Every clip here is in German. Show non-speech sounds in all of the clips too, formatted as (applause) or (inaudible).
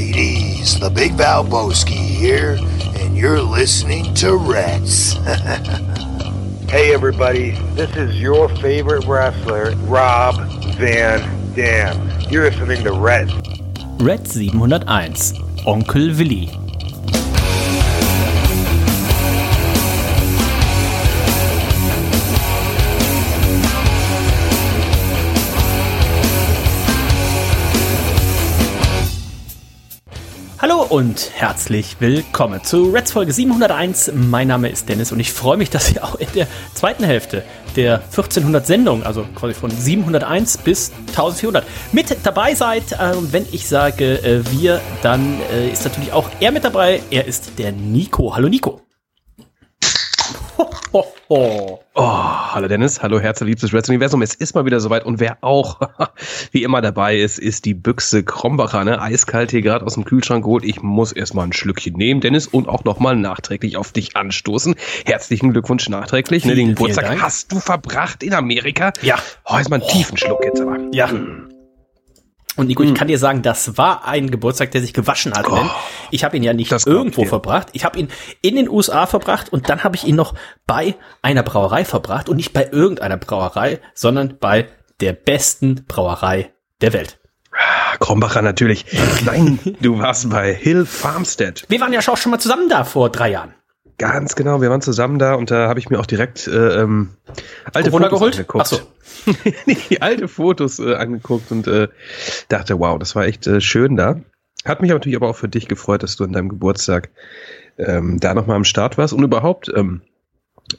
mateys, the Big Valboski here, and you're listening to Reds. (laughs) hey, everybody, this is your favorite wrestler, Rob Van Dam. You're listening to Reds. Red 701, Onkel Willi. Und herzlich willkommen zu Reds Folge 701. Mein Name ist Dennis und ich freue mich, dass ihr auch in der zweiten Hälfte der 1400 Sendung, also quasi von 701 bis 1400, mit dabei seid. Und wenn ich sage äh, wir, dann äh, ist natürlich auch er mit dabei. Er ist der Nico. Hallo Nico. Ho, ho. Oh, hallo Dennis, hallo herzliebstes Red Universum. Es ist mal wieder soweit und wer auch (laughs) wie immer dabei ist, ist die Büchse Krombacher, ne? Eiskalt hier gerade aus dem Kühlschrank geholt. Ich muss erstmal ein Schlückchen nehmen, Dennis, und auch nochmal nachträglich auf dich anstoßen. Herzlichen Glückwunsch nachträglich. Ne? Den Geburtstag hast du verbracht in Amerika. Ja. Oh, ist mal ein tiefen Schluck jetzt aber. Ja. Und Nico, ich kann dir sagen, das war ein Geburtstag, der sich gewaschen hat. Oh, denn ich habe ihn ja nicht irgendwo verbracht. Ich habe ihn in den USA verbracht und dann habe ich ihn noch bei einer Brauerei verbracht und nicht bei irgendeiner Brauerei, sondern bei der besten Brauerei der Welt. Krombacher natürlich. Nein, du warst bei Hill Farmstead. Wir waren ja auch schon mal zusammen da vor drei Jahren. Ganz genau, wir waren zusammen da und da habe ich mir auch direkt äh, ähm, alte Corona Fotos geholt? angeguckt. Ach so. (laughs) die alte Fotos äh, angeguckt und äh, dachte, wow, das war echt äh, schön da. Hat mich natürlich aber auch für dich gefreut, dass du an deinem Geburtstag ähm, da nochmal am Start warst und überhaupt ähm,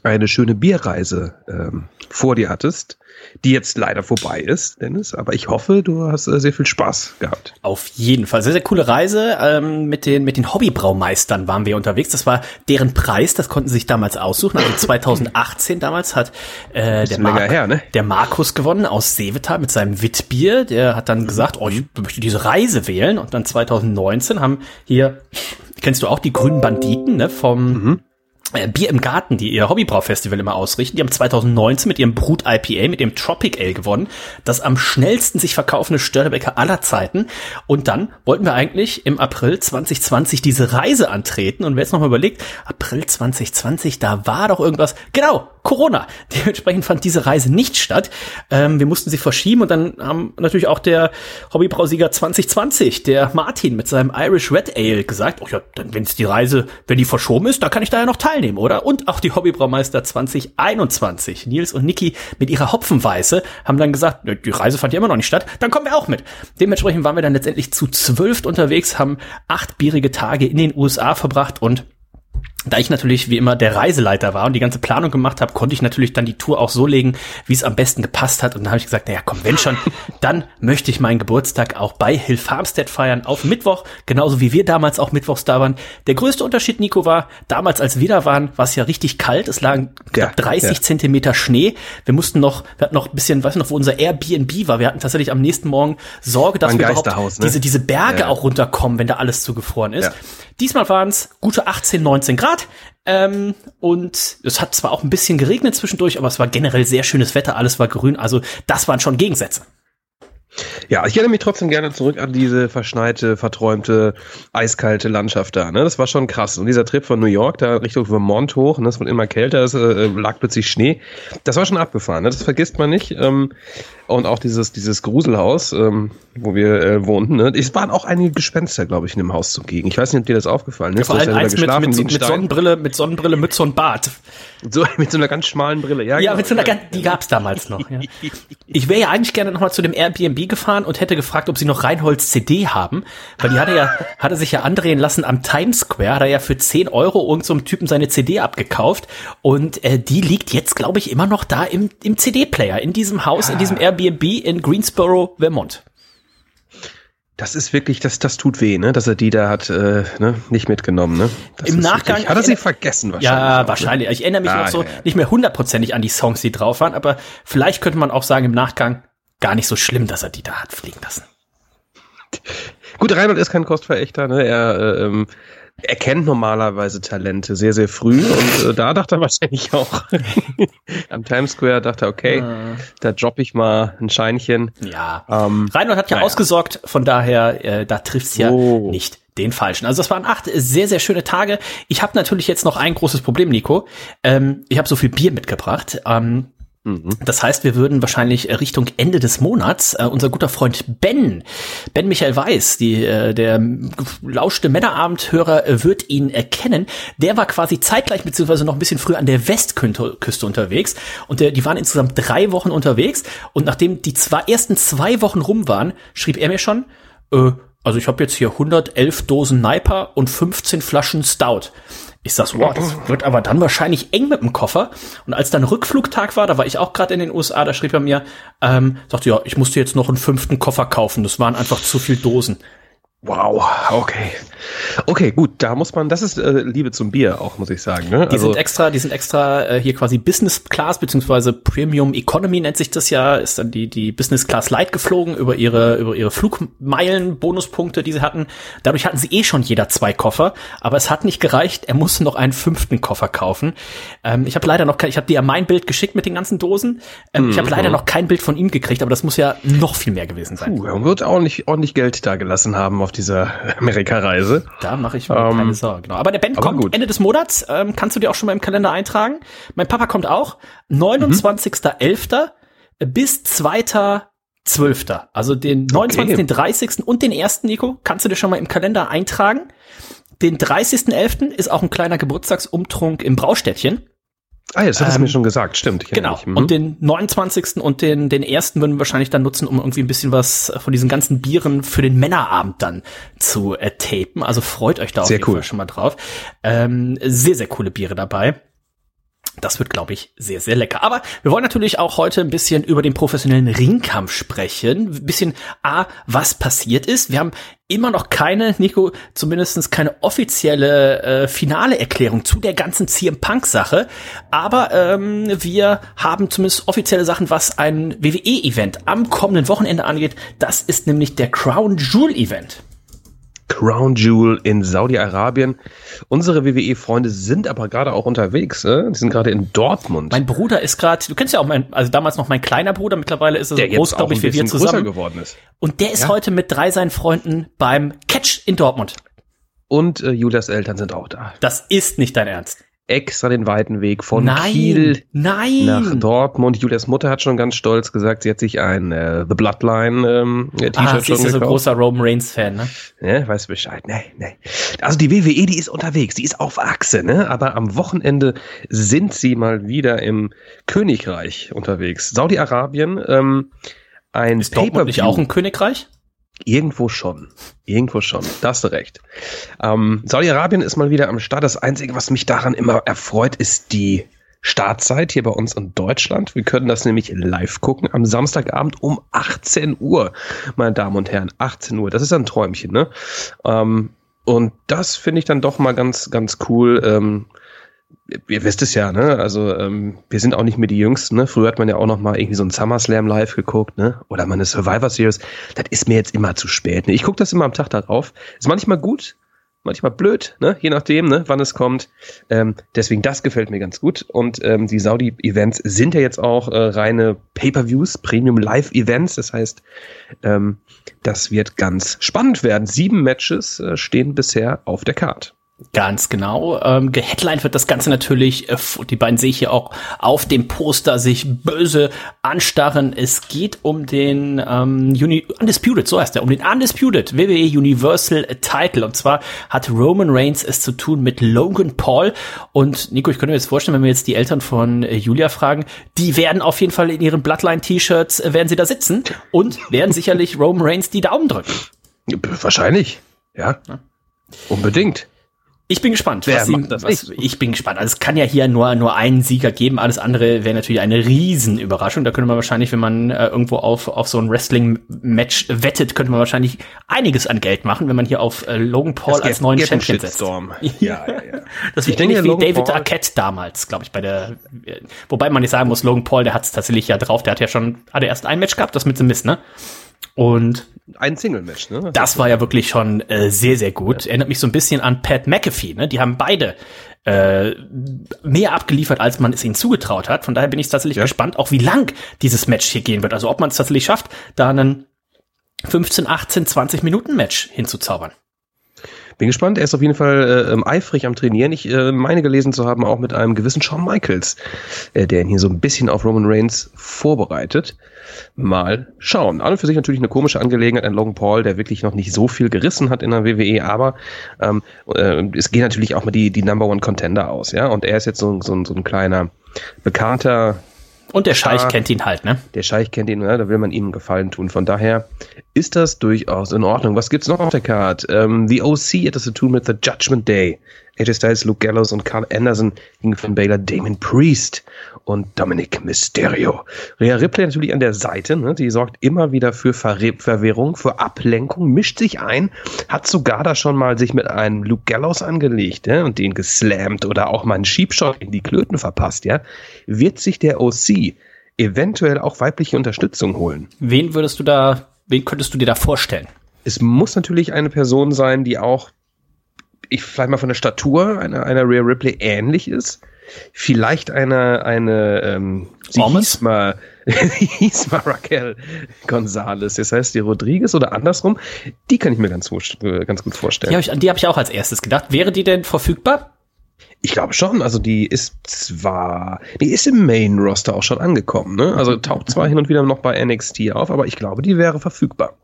eine schöne Bierreise ähm, vor dir hattest, die jetzt leider vorbei ist, Dennis. Aber ich hoffe, du hast äh, sehr viel Spaß gehabt. Auf jeden Fall. Sehr, sehr coole Reise. Ähm, mit den, mit den Hobbybraumeistern waren wir unterwegs. Das war deren Preis. Das konnten sie sich damals aussuchen. Also (laughs) 2018 damals hat äh, der, Mark, her, ne? der Markus gewonnen aus Seevetal mit seinem Witbier. Der hat dann gesagt, oh, ich möchte diese Reise wählen. Und dann 2019 haben hier, kennst du auch die grünen Banditen ne, vom äh, Bier im Garten, die ihr Hobbybraufestival immer ausrichten. Die haben 2019 mit ihrem Brut IPA, mit dem Tropic Ale gewonnen. Das am schnellsten sich verkaufende Störtebecker aller Zeiten. Und dann wollten wir eigentlich im April 2020 diese Reise antreten. Und wer jetzt nochmal überlegt, April 2020, da war doch irgendwas. Genau, Corona. Dementsprechend fand diese Reise nicht statt. Ähm, wir mussten sie verschieben und dann haben natürlich auch der Hobbybrausieger 2020, der Martin mit seinem Irish Red Ale gesagt, oh ja, dann wenn es die Reise, wenn die verschoben ist, da kann ich da ja noch teilnehmen, oder? Und auch die Hobbybraumeister 2021, Nils und Niki mit ihrer Hopfenweiße, haben dann gesagt, "Nö, die Reise fand ja immer noch nicht statt, dann kommen wir auch mit. Dementsprechend waren wir dann letztendlich zu zwölf unterwegs, haben acht bierige Tage in den USA verbracht und da ich natürlich wie immer der Reiseleiter war und die ganze Planung gemacht habe, konnte ich natürlich dann die Tour auch so legen, wie es am besten gepasst hat. Und dann habe ich gesagt, naja, komm, wenn schon, (laughs) dann möchte ich meinen Geburtstag auch bei Hill Farmstead feiern auf Mittwoch, genauso wie wir damals auch mittwochs da waren. Der größte Unterschied, Nico, war, damals als wir da waren, war es ja richtig kalt. Es lagen Ja, knapp 30 ja. Zentimeter Schnee. Wir mussten noch, wir hatten noch ein bisschen, weißt du noch, wo unser Airbnb war. Wir hatten tatsächlich am nächsten Morgen Sorge, dass wir überhaupt ne? diese, diese Berge Ja. auch runterkommen, wenn da alles zugefroren ist. Diesmal waren es gute 18, 19 Grad. Ähm, und es hat zwar auch ein bisschen geregnet zwischendurch, aber es war generell sehr schönes Wetter, alles war grün. Also das waren schon Gegensätze. Ja, ich erinnere mich trotzdem gerne zurück an diese verschneite, verträumte, eiskalte Landschaft da. Ne? Das war schon krass. Und dieser Trip von New York da Richtung Vermont hoch, ne? es wird immer kälter, es äh, lag plötzlich Schnee. Das war schon abgefahren. Ne? Das vergisst man nicht. Ähm, und auch dieses, dieses Gruselhaus, ähm, wo wir äh, wohnten. Ne? Es waren auch einige Gespenster, glaube ich, in dem Haus zugegen. Ich weiß nicht, ob dir das aufgefallen ist. Vor allem ja eins mit, mit, so- mit. Sonnenbrille, mit Sonnenbrille, Mütze und Bart. So, (laughs) mit so einer ganz schmalen Brille. Ja, Ja, genau. mit so einer ganz, die gab's damals noch. Ja. (laughs) Ich wäre ja eigentlich gerne nochmal zu dem Airbnb gefahren und hätte gefragt, ob sie noch Reinholds CD haben, weil die hatte ja, (laughs) hatte sich ja andrehen lassen am Times Square, hat er ja für 10 Euro irgendeinem so einem Typen seine CD abgekauft und äh, die liegt jetzt, glaube ich, immer noch da im, im CD-Player, in diesem Haus, in diesem Airbnb in Greensboro, Vermont. Das ist wirklich, das, das tut weh, ne? dass er die da hat äh, ne? nicht mitgenommen. Ne? Das Im Nachgang- Wirklich, hat er sie vergessen wahrscheinlich. Ja, auch, ne? wahrscheinlich. Ich erinnere mich Ah, noch so ja, ja. nicht mehr hundertprozentig an die Songs, die drauf waren, aber vielleicht könnte man auch sagen im Nachgang, gar nicht so schlimm, dass er die da hat fliegen lassen. Gut, Reinhold ist kein Kostverächter, ne? Er äh, ähm, er kennt normalerweise Talente sehr, sehr früh und äh, da dachte er (laughs) wahrscheinlich auch (laughs) am Times Square, dachte er, okay, äh. da droppe ich mal ein Scheinchen. Ja. Ähm, Reinhold hat ja naja. ausgesorgt, von daher, äh, da trifft's ja oh. nicht den falschen. Also das waren acht sehr, sehr schöne Tage. Ich habe natürlich jetzt noch ein großes Problem, Nico. Ähm, ich habe so viel Bier mitgebracht. Ähm. Das heißt, wir würden wahrscheinlich Richtung Ende des Monats äh, unser guter Freund Ben, Ben Michael Weiß, die, äh, der lauschte Männerabendhörer äh, wird ihn erkennen. Der war quasi zeitgleich beziehungsweise noch ein bisschen früher an der Westküste unterwegs und der, die waren insgesamt drei Wochen unterwegs und nachdem die zwei, ersten zwei Wochen rum waren, schrieb er mir schon, äh, also ich habe jetzt hier 111 Dosen Niper und 15 Flaschen Stout. Ich sag so, wow, das wird aber dann wahrscheinlich eng mit dem Koffer. Und als dann Rückflugtag war, da war ich auch gerade in den USA, da schrieb er mir, ähm, sagte, ja, ich musste jetzt noch einen fünften Koffer kaufen. Das waren einfach zu viel Dosen. Wow, okay. Okay, gut, da muss man, das ist äh, Liebe zum Bier auch, muss ich sagen. Ne? Die also, sind extra, die sind extra äh, hier quasi Business Class beziehungsweise Premium Economy nennt sich das ja, ist dann die die Business Class Light geflogen über ihre über ihre Flugmeilen Bonuspunkte, die sie hatten. Dadurch hatten sie eh schon jeder zwei Koffer, aber es hat nicht gereicht. Er musste noch einen fünften Koffer kaufen. Ähm, ich habe leider noch, kein, ich habe dir ja mein Bild geschickt mit den ganzen Dosen. Ähm, ich habe leider mhm. noch kein Bild von ihm gekriegt, aber das muss ja noch viel mehr gewesen sein. Puh, er wird auch nicht ordentlich Geld da gelassen haben auf dieser Amerika-Reise. Da mache ich mir ähm, keine Sorgen. Genau. Aber der Ben kommt gut. Ende des Monats. Ähm, kannst du dir auch schon mal im Kalender eintragen. Mein Papa kommt auch. 29.11. Mhm. bis 2.12. Also den 29., okay. den 30. und den 1. Nico, kannst du dir schon mal im Kalender eintragen. Den 30.11. ist auch ein kleiner Geburtstagsumtrunk im Braustädtchen. Ah, das hattest ähm, du mir schon gesagt, stimmt. Genau. Mhm. Und den 29. und den, den ersten würden wir wahrscheinlich dann nutzen, um irgendwie ein bisschen was von diesen ganzen Bieren für den Männerabend dann zu äh, tapen. Also freut euch da sehr auf jeden cool. Fall schon mal drauf. Ähm, sehr, sehr coole Biere dabei. Das wird, glaube ich, sehr, sehr lecker. Aber wir wollen natürlich auch heute ein bisschen über den professionellen Ringkampf sprechen. Ein bisschen A, was passiert ist. Wir haben immer noch keine, Nico, zumindestens keine offizielle äh, finale Erklärung zu der ganzen CM Punk-Sache. Aber ähm, wir haben zumindest offizielle Sachen, was ein WWE-Event am kommenden Wochenende angeht. Das ist nämlich der Crown Jewel-Event. Crown Jewel in Saudi-Arabien. Unsere WWE-Freunde sind aber gerade auch unterwegs. Äh? Die sind gerade in Dortmund. Mein Bruder ist gerade, du kennst ja auch mein, also damals noch mein kleiner Bruder, mittlerweile ist er so groß, glaube ich, wie wir zusammen. geworden ist. Und der ist ja? heute mit drei seinen Freunden beim Catch in Dortmund. Und äh, Julias Eltern sind auch da. Das ist nicht dein Ernst extra den weiten Weg von nein, Kiel nein. nach Dortmund. Julias Mutter hat schon ganz stolz gesagt, sie hat sich ein äh, The Bloodline ähm, T-Shirt ah, schon ist ja so ein großer Roman Reigns Fan, ne? Ja, weißt du Bescheid. Nee, nee. Also die WWE, die ist unterwegs, die ist auf Achse, ne? Aber am Wochenende sind sie mal wieder im Königreich unterwegs. Saudi-Arabien, ähm, ein Ist Dortmund nicht auch ein Königreich? Irgendwo schon. Irgendwo schon. Da hast du recht. Ähm, Saudi-Arabien ist mal wieder am Start. Das Einzige, was mich daran immer erfreut, ist die Startzeit hier bei uns in Deutschland. Wir können das nämlich live gucken am Samstagabend um 18 Uhr, meine Damen und Herren. 18 Uhr. Das ist ein Träumchen, ne? Ähm, und das finde ich dann doch mal ganz, ganz cool. Ähm, ihr wisst es ja, ne? Also ähm, wir sind auch nicht mehr die Jüngsten, ne? Früher hat man ja auch noch mal irgendwie so ein SummerSlam live geguckt, ne? Oder mal eine Survivor Series. Das ist mir jetzt immer zu spät. Ne? Ich gucke das immer am Tag darauf. Ist manchmal gut, manchmal blöd, ne? Je nachdem, ne? Wann es kommt. Ähm, deswegen das gefällt mir ganz gut. Und ähm, die Saudi-Events sind ja jetzt auch äh, reine Pay-per-Views, Premium Live-Events. Das heißt, ähm, das wird ganz spannend werden. Sieben Matches äh, stehen bisher auf der Card. Ganz genau. Ähm, geheadlined wird das Ganze natürlich, äh, die beiden sehe ich hier auch auf dem Poster sich böse anstarren. Es geht um den ähm, Uni Undisputed, so heißt er, um den Undisputed WWE Universal Title. Und zwar hat Roman Reigns es zu tun mit Logan Paul. Und Nico, ich könnte mir jetzt vorstellen, wenn wir jetzt die Eltern von äh, Julia fragen, die werden auf jeden Fall in ihren Bloodline-T-Shirts, äh, werden sie da sitzen und werden sicherlich Roman Reigns die Daumen drücken. Wahrscheinlich, ja. ja. Unbedingt. Ich bin gespannt. Was sie, was, ich bin gespannt. Also es kann ja hier nur, nur einen Sieger geben. Alles andere wäre natürlich eine Riesenüberraschung. Da könnte man wahrscheinlich, wenn man äh, irgendwo auf, auf so ein Wrestling-Match wettet, könnte man wahrscheinlich einiges an Geld machen, wenn man hier auf äh, Logan Paul als neuen Champion setzt. (laughs) Ja, ja, ja. Das wird ähnlich wie Logan David Paul Arquette damals, glaube ich, bei der, wobei man nicht sagen muss, Logan Paul, der hat es tatsächlich ja drauf. Der hat ja schon, hat er erst ein Match gehabt, das mit The Mist, ne? Und ein Single-Match, ne? Das war ja wirklich schon äh, sehr, sehr gut. Ja. Erinnert mich so ein bisschen an Pat McAfee, ne? Die haben beide äh, mehr abgeliefert, als man es ihnen zugetraut hat. Von daher bin ich tatsächlich ja. gespannt, auch wie lang dieses Match hier gehen wird. Also ob man es tatsächlich schafft, da einen 15, 18, 20 Minuten Match hinzuzaubern. Bin gespannt. Er ist auf jeden Fall äh, ähm, eifrig am Trainieren. Ich äh, meine gelesen zu haben, auch mit einem gewissen Shawn Michaels, äh, der ihn hier so ein bisschen auf Roman Reigns vorbereitet. Mal schauen. An und für sich natürlich eine komische Angelegenheit, ein Logan Paul, der wirklich noch nicht so viel gerissen hat in der WWE, aber ähm, äh, es gehen natürlich auch mal die, die Number One Contender aus, ja. Und er ist jetzt so, so, so ein kleiner, bekannter und der Scheich kennt ihn halt, ne? Der Scheich kennt ihn, ne? da will man ihm einen Gefallen tun. Von daher ist das durchaus in Ordnung. Was gibt's noch auf der Card? Ähm, the OC hat das zu tun mit The Judgment Day. AJ Styles, Luke Gallows und Carl Anderson gegen Finn Baylor, Damon Priest und Dominic Mysterio. Rhea Ripley natürlich an der Seite, ne? die sorgt immer wieder für Ver Verwirrung, für Ablenkung, mischt sich ein, hat sogar da schon mal sich mit einem Luke Gallows angelegt ja? und den geslammt oder auch mal einen Sheepshot in die Klöten verpasst. Ja? Wird sich der OC eventuell auch weibliche Unterstützung holen? Wen würdest du da, wen könntest du dir da vorstellen? Es muss natürlich eine Person sein, die auch ich vielleicht mal von der Statur einer, einer Rhea Ripley ähnlich ist. Vielleicht eine, eine, ähm, sie hieß mal, (laughs) hieß mal Raquel Gonzalez. Das heißt, die Rodriguez oder andersrum, die kann ich mir ganz, ganz gut vorstellen. Die habe ich, die hab ich auch als erstes gedacht. Wäre die denn verfügbar? Ich glaube schon. Also die ist zwar, die ist im Main Roster auch schon angekommen. Ne? Also taucht zwar hin und wieder noch bei NXT auf, aber ich glaube, die wäre verfügbar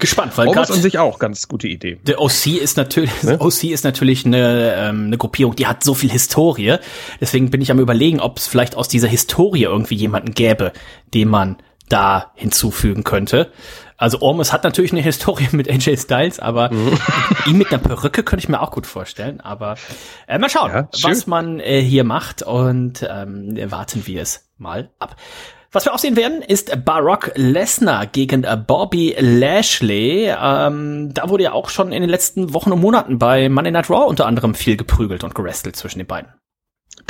gespannt, weil gerade an sich auch ganz gute Idee. Der OC ist natürlich, ne? (laughs) OC ist natürlich eine, ähm, eine Gruppierung, die hat so viel Historie. Deswegen bin ich am überlegen, ob es vielleicht aus dieser Historie irgendwie jemanden gäbe, den man da hinzufügen könnte. Also Ormus hat natürlich eine Historie (laughs) mit AJ Styles, aber mhm. (laughs) ihn mit einer Perücke könnte ich mir auch gut vorstellen. Aber äh, mal schauen, ja, was man äh, hier macht und ähm, warten wir es mal ab. Was wir auch sehen werden, ist Barack Lesnar gegen äh, Bobby Lashley. Ähm, da wurde ja auch schon in den letzten Wochen und Monaten bei Monday Night Raw unter anderem viel geprügelt und gerestelt zwischen den beiden.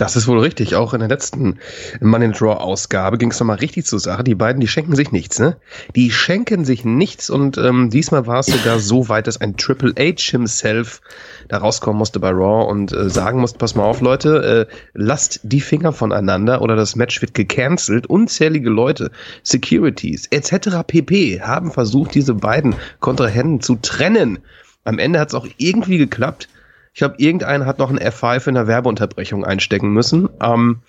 Das ist wohl richtig. Auch in der letzten Money in Draw Ausgabe ging es nochmal richtig zur Sache. Die beiden, die schenken sich nichts, ne? Die schenken sich nichts und ähm, diesmal war es sogar so weit, dass ein Triple H himself da rauskommen musste bei Raw und äh, sagen musste, pass mal auf, Leute, äh, lasst die Finger voneinander oder das Match wird gecancelt. Unzählige Leute, Securities etc. pp. haben versucht, diese beiden Kontrahenten zu trennen. Am Ende hat es auch irgendwie geklappt. Ich glaube, irgendeiner hat noch ein F5 in der Werbeunterbrechung einstecken müssen. Ähm,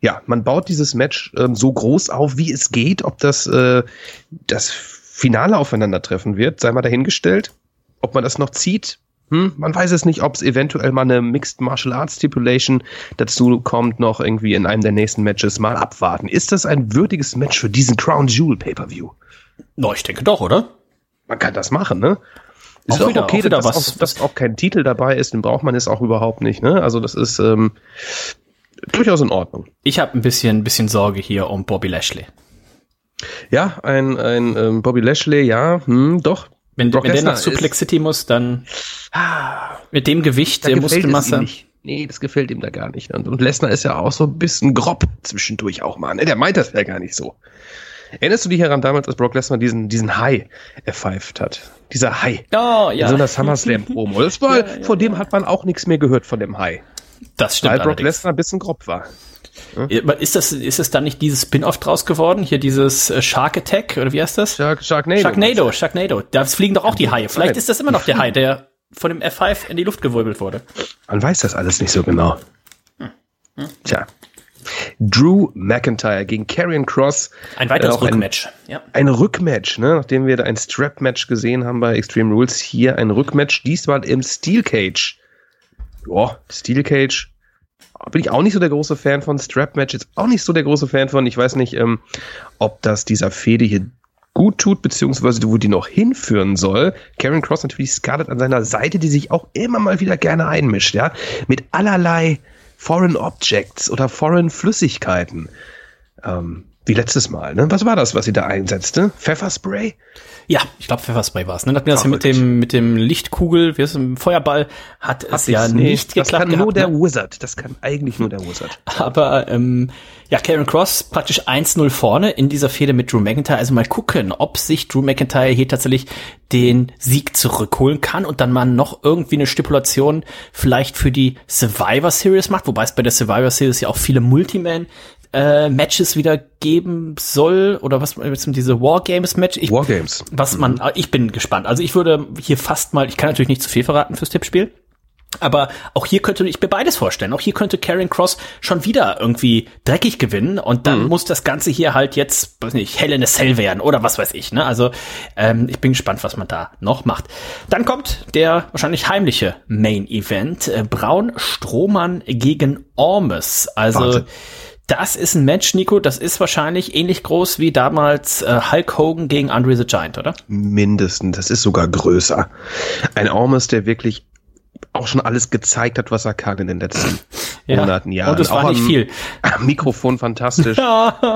ja, man baut dieses Match ähm, so groß auf, wie es geht. Ob das äh, das Finale aufeinandertreffen wird, sei mal dahingestellt. Ob man das noch zieht, hm, man weiß es nicht, ob es eventuell mal eine Mixed Martial Arts Stipulation dazu kommt, noch irgendwie in einem der nächsten Matches mal abwarten. Ist das ein würdiges Match für diesen Crown Jewel Pay-Per-View? No, ich denke doch, oder? Man kann das machen, ne? Ist auch, wieder, okay, auch dass, was, auch, dass auch kein Titel dabei ist, den braucht man jetzt auch überhaupt nicht. Ne? Also das ist ähm, durchaus in Ordnung. Ich habe ein bisschen, bisschen Sorge hier um Bobby Lashley. Ja, ein, ein ähm, Bobby Lashley, ja, hm, doch. Wenn, wenn der nach Suplex City muss, dann mit dem Gewicht, der Muskelmasse. Nee, das gefällt ihm da gar nicht. Und, und Lesnar ist ja auch so ein bisschen grob zwischendurch auch mal. Ne? Der meint das ja gar nicht so. Erinnerst du dich daran damals, als Brock Lesnar diesen, diesen High erpfeift hat? Dieser High. Oh, ja. In so einer SummerSlam-Promo. Das war, (laughs) ja, ja, von dem hat man auch nichts mehr gehört von dem High. Das stimmt. Weil Brock Lesnar ein bisschen grob war. Ja? Ist das, ist das dann nicht dieses Spin-off draus geworden? Hier dieses äh, Shark Attack, oder wie heißt das? Shark, Sharknado. Sharknado, Sharknado. Da fliegen doch auch die Haie. Vielleicht ist das immer noch der Hai, der von dem F5 in die Luft gewirbelt wurde. Man weiß das alles nicht so genau. Hm. Hm. Tja. Drew McIntyre gegen Karrion Cross. Ein weiteres äh, Rückmatch. Ein, ja. ein Rückmatch, ne? nachdem wir da ein Strap-Match gesehen haben bei Extreme Rules. Hier ein Rückmatch, diesmal im Steel Cage. Boah, Steel Cage. Bin ich auch nicht so der große Fan von. Strap-Match ist auch nicht so der große Fan von. Ich weiß nicht, ähm, ob das dieser Fede hier gut tut, beziehungsweise wo die noch hinführen soll. Karen Cross natürlich Scarlett an seiner Seite, die sich auch immer mal wieder gerne einmischt, ja, mit allerlei Foreign Objects oder Foreign Flüssigkeiten. Ähm, wie letztes Mal, ne? Was war das, was sie da einsetzte? Pfefferspray? Ja, ich glaube Pfefferspray war es. Ne? Hat mir das ja mit dem mit dem Lichtkugel, wie ist es, im Feuerball, hat es ja nicht das geklappt kann nur gehabt, der ne? Wizard. Das kann eigentlich nur der Wizard. (laughs) Aber ähm, ja, Karen Cross praktisch 1-0 vorne in dieser Fehde mit Drew McIntyre. Also mal gucken, ob sich Drew McIntyre hier tatsächlich den Sieg zurückholen kann und dann mal noch irgendwie eine Stipulation vielleicht für die Survivor Series macht, wobei es bei der Survivor Series ja auch viele Multiman äh, Matches wieder geben soll oder was jetzt diese Wargames Match. Ich, Wargames. was man, ich bin gespannt. Also ich würde hier fast mal, ich kann natürlich nicht zu viel verraten fürs Tippspiel. Aber auch hier könnte ich mir beides vorstellen. Auch hier könnte Karen Cross schon wieder irgendwie dreckig gewinnen und dann muss das Ganze hier halt jetzt, weiß nicht, Hell in a Cell werden oder was weiß ich. Ne? Also ähm, ich bin gespannt, was man da noch macht. Dann kommt der wahrscheinlich heimliche Main Event. Äh, Braun Strohmann gegen Ormes. Also Wahnsinn. Das ist ein Match, Nico, das ist wahrscheinlich ähnlich groß wie damals äh, Hulk Hogan gegen Andre the Giant, oder? Mindestens. Das ist sogar größer. Ein Ormes, der wirklich auch schon alles gezeigt hat, was er kann in den letzten Monaten, Jahren. Und es war auch nicht am, viel. Am Mikrofon fantastisch.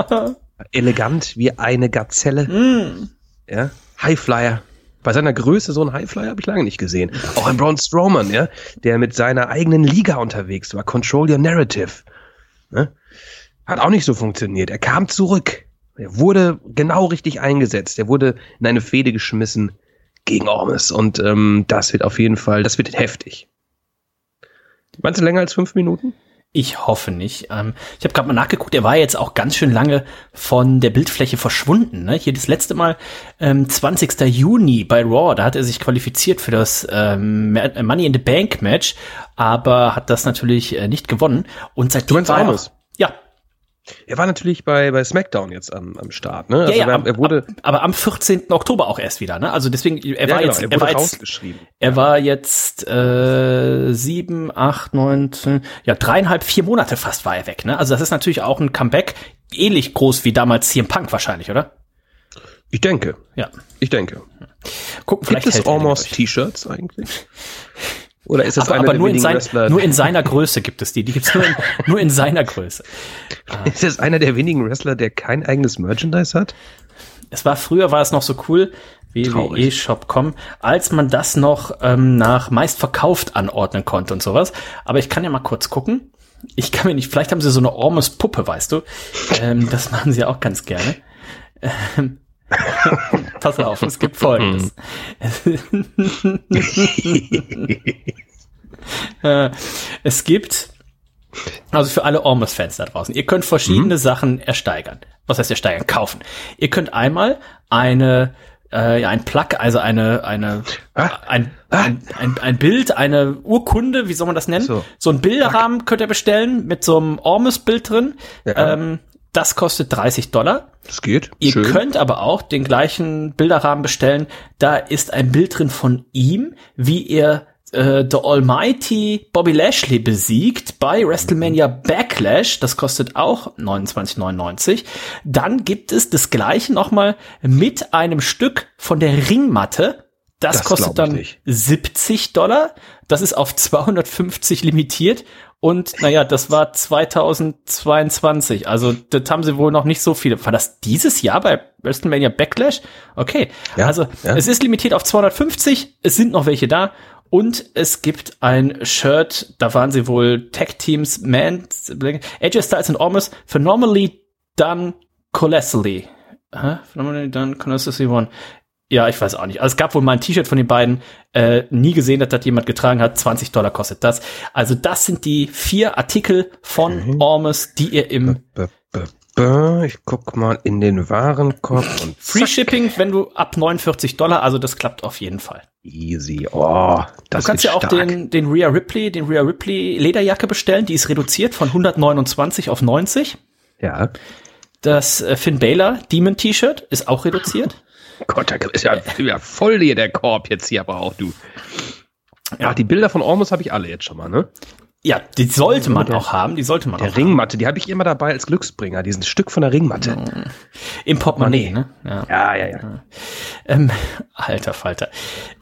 (laughs) Elegant wie eine Gazelle. Mm. Ja. Highflyer. Bei seiner Größe so ein Highflyer habe ich lange nicht gesehen. Auch ein Braun Strowman, ja, der mit seiner eigenen Liga unterwegs war. Control Your Narrative. Ne? Hat auch nicht so funktioniert. Er kam zurück. Er wurde genau richtig eingesetzt. Er wurde in eine Fehde geschmissen gegen Ormes. Und ähm, das wird auf jeden Fall, das wird heftig. Meinst du länger als fünf Minuten? Ich hoffe nicht. Ähm, ich habe gerade mal nachgeguckt, er war jetzt auch ganz schön lange von der Bildfläche verschwunden. Ne? Hier das letzte Mal ähm, 20. Juni bei Raw, da hat er sich qualifiziert für das ähm, Money in the Bank Match, aber hat das natürlich äh, nicht gewonnen. Und seitdem Du meinst war er, Ormes? ja, Er war natürlich bei, bei SmackDown jetzt am, am Start. Ne? Also ja, ja, er, am- er wurde, am- aber am 14. Oktober auch erst wieder. Ne? Also deswegen, er ja, war genau, jetzt, er er war jetzt. Er war jetzt äh, sieben, acht, neun, ja dreieinhalb, vier Monate fast war er weg. Ne? Also das ist natürlich auch ein Comeback, ähnlich groß wie damals CM Punk wahrscheinlich, oder? Ich denke. Ja. Ich denke. Gucken, Gibt es Almost. T-Shirts eigentlich? Oder ist das aber, einer aber der nur, in sein, Wrestler? nur in seiner Größe gibt es die. Die gibt's nur in, (laughs) nur in seiner Größe. (laughs) ist das einer der wenigen Wrestler, der kein eigenes Merchandise hat? Es war früher war es noch so cool, www.shop.com, als man das noch ähm, nach meist verkauft anordnen konnte und sowas. Aber ich kann ja mal kurz gucken. Ich kann mir nicht, vielleicht haben sie so eine Ormes Puppe, weißt du? Ähm, das machen sie auch ganz gerne. Ähm, (laughs) Pass auf, es gibt folgendes. (laughs) Äh, es gibt, also für alle Ormus-Fans da draußen, ihr könnt verschiedene Sachen ersteigern. Was heißt ersteigern? Kaufen. Ihr könnt einmal eine, äh, ja, ein Plug, also eine, eine, Ah. ein, ein, ein, ein Bild, eine Urkunde, wie soll man das nennen? So. So, ein Bilderrahmen könnt ihr bestellen mit so einem Ormus-Bild drin. Ja. Ähm, das kostet 30 Dollar. Das geht. Ihr Schön. könnt aber auch den gleichen Bilderrahmen bestellen. Da ist ein Bild drin von ihm, wie er äh, The Almighty Bobby Lashley besiegt bei WrestleMania Backlash. Das kostet auch 29,99. Dann gibt es das gleiche nochmal mit einem Stück von der Ringmatte. Das, Das kostet dann nicht. 70 Dollar. Das ist auf 250 limitiert. Und naja, das war 2022. Also das haben sie wohl noch nicht so viele. War das dieses Jahr bei WrestleMania Backlash? Okay. Ja, also ja. es ist limitiert auf 250. Es sind noch welche da. Und es gibt ein Shirt, da waren sie wohl Tag Teams, Man, AJ Styles und Ormus, phenomenally done colossally. Hä? Phenomenally done colossally one. Ja, ich weiß auch nicht. Also es gab wohl mal ein T-Shirt von den beiden, äh, nie gesehen, dass das jemand getragen hat. 20 Dollar kostet das. Also das sind die vier Artikel von Ormus, die ihr im ich guck mal in den Warenkorb und Free Shipping, wenn du ab 49 Dollar, also das klappt auf jeden Fall. easy. Oh, das Du kannst ja auch stark. den, den Rhea Ripley, den Rhea Ripley Lederjacke bestellen, die ist reduziert von 129 auf 90. Ja. Das äh, Finn Balor Demon T-Shirt ist auch reduziert. (laughs) Gott, da ist ja, ja voll hier der Korb jetzt hier, aber auch du. Ja, die Bilder von Ormus habe ich alle jetzt schon mal, ne? Ja, die sollte man der- auch haben, die sollte man Der auch Ringmatte, die habe ich immer dabei als Glücksbringer, diesen Stück von der Ringmatte. haben. Im Portemonnaie, ne? Ja. Ja, ja, ja. Ähm, alter Falter.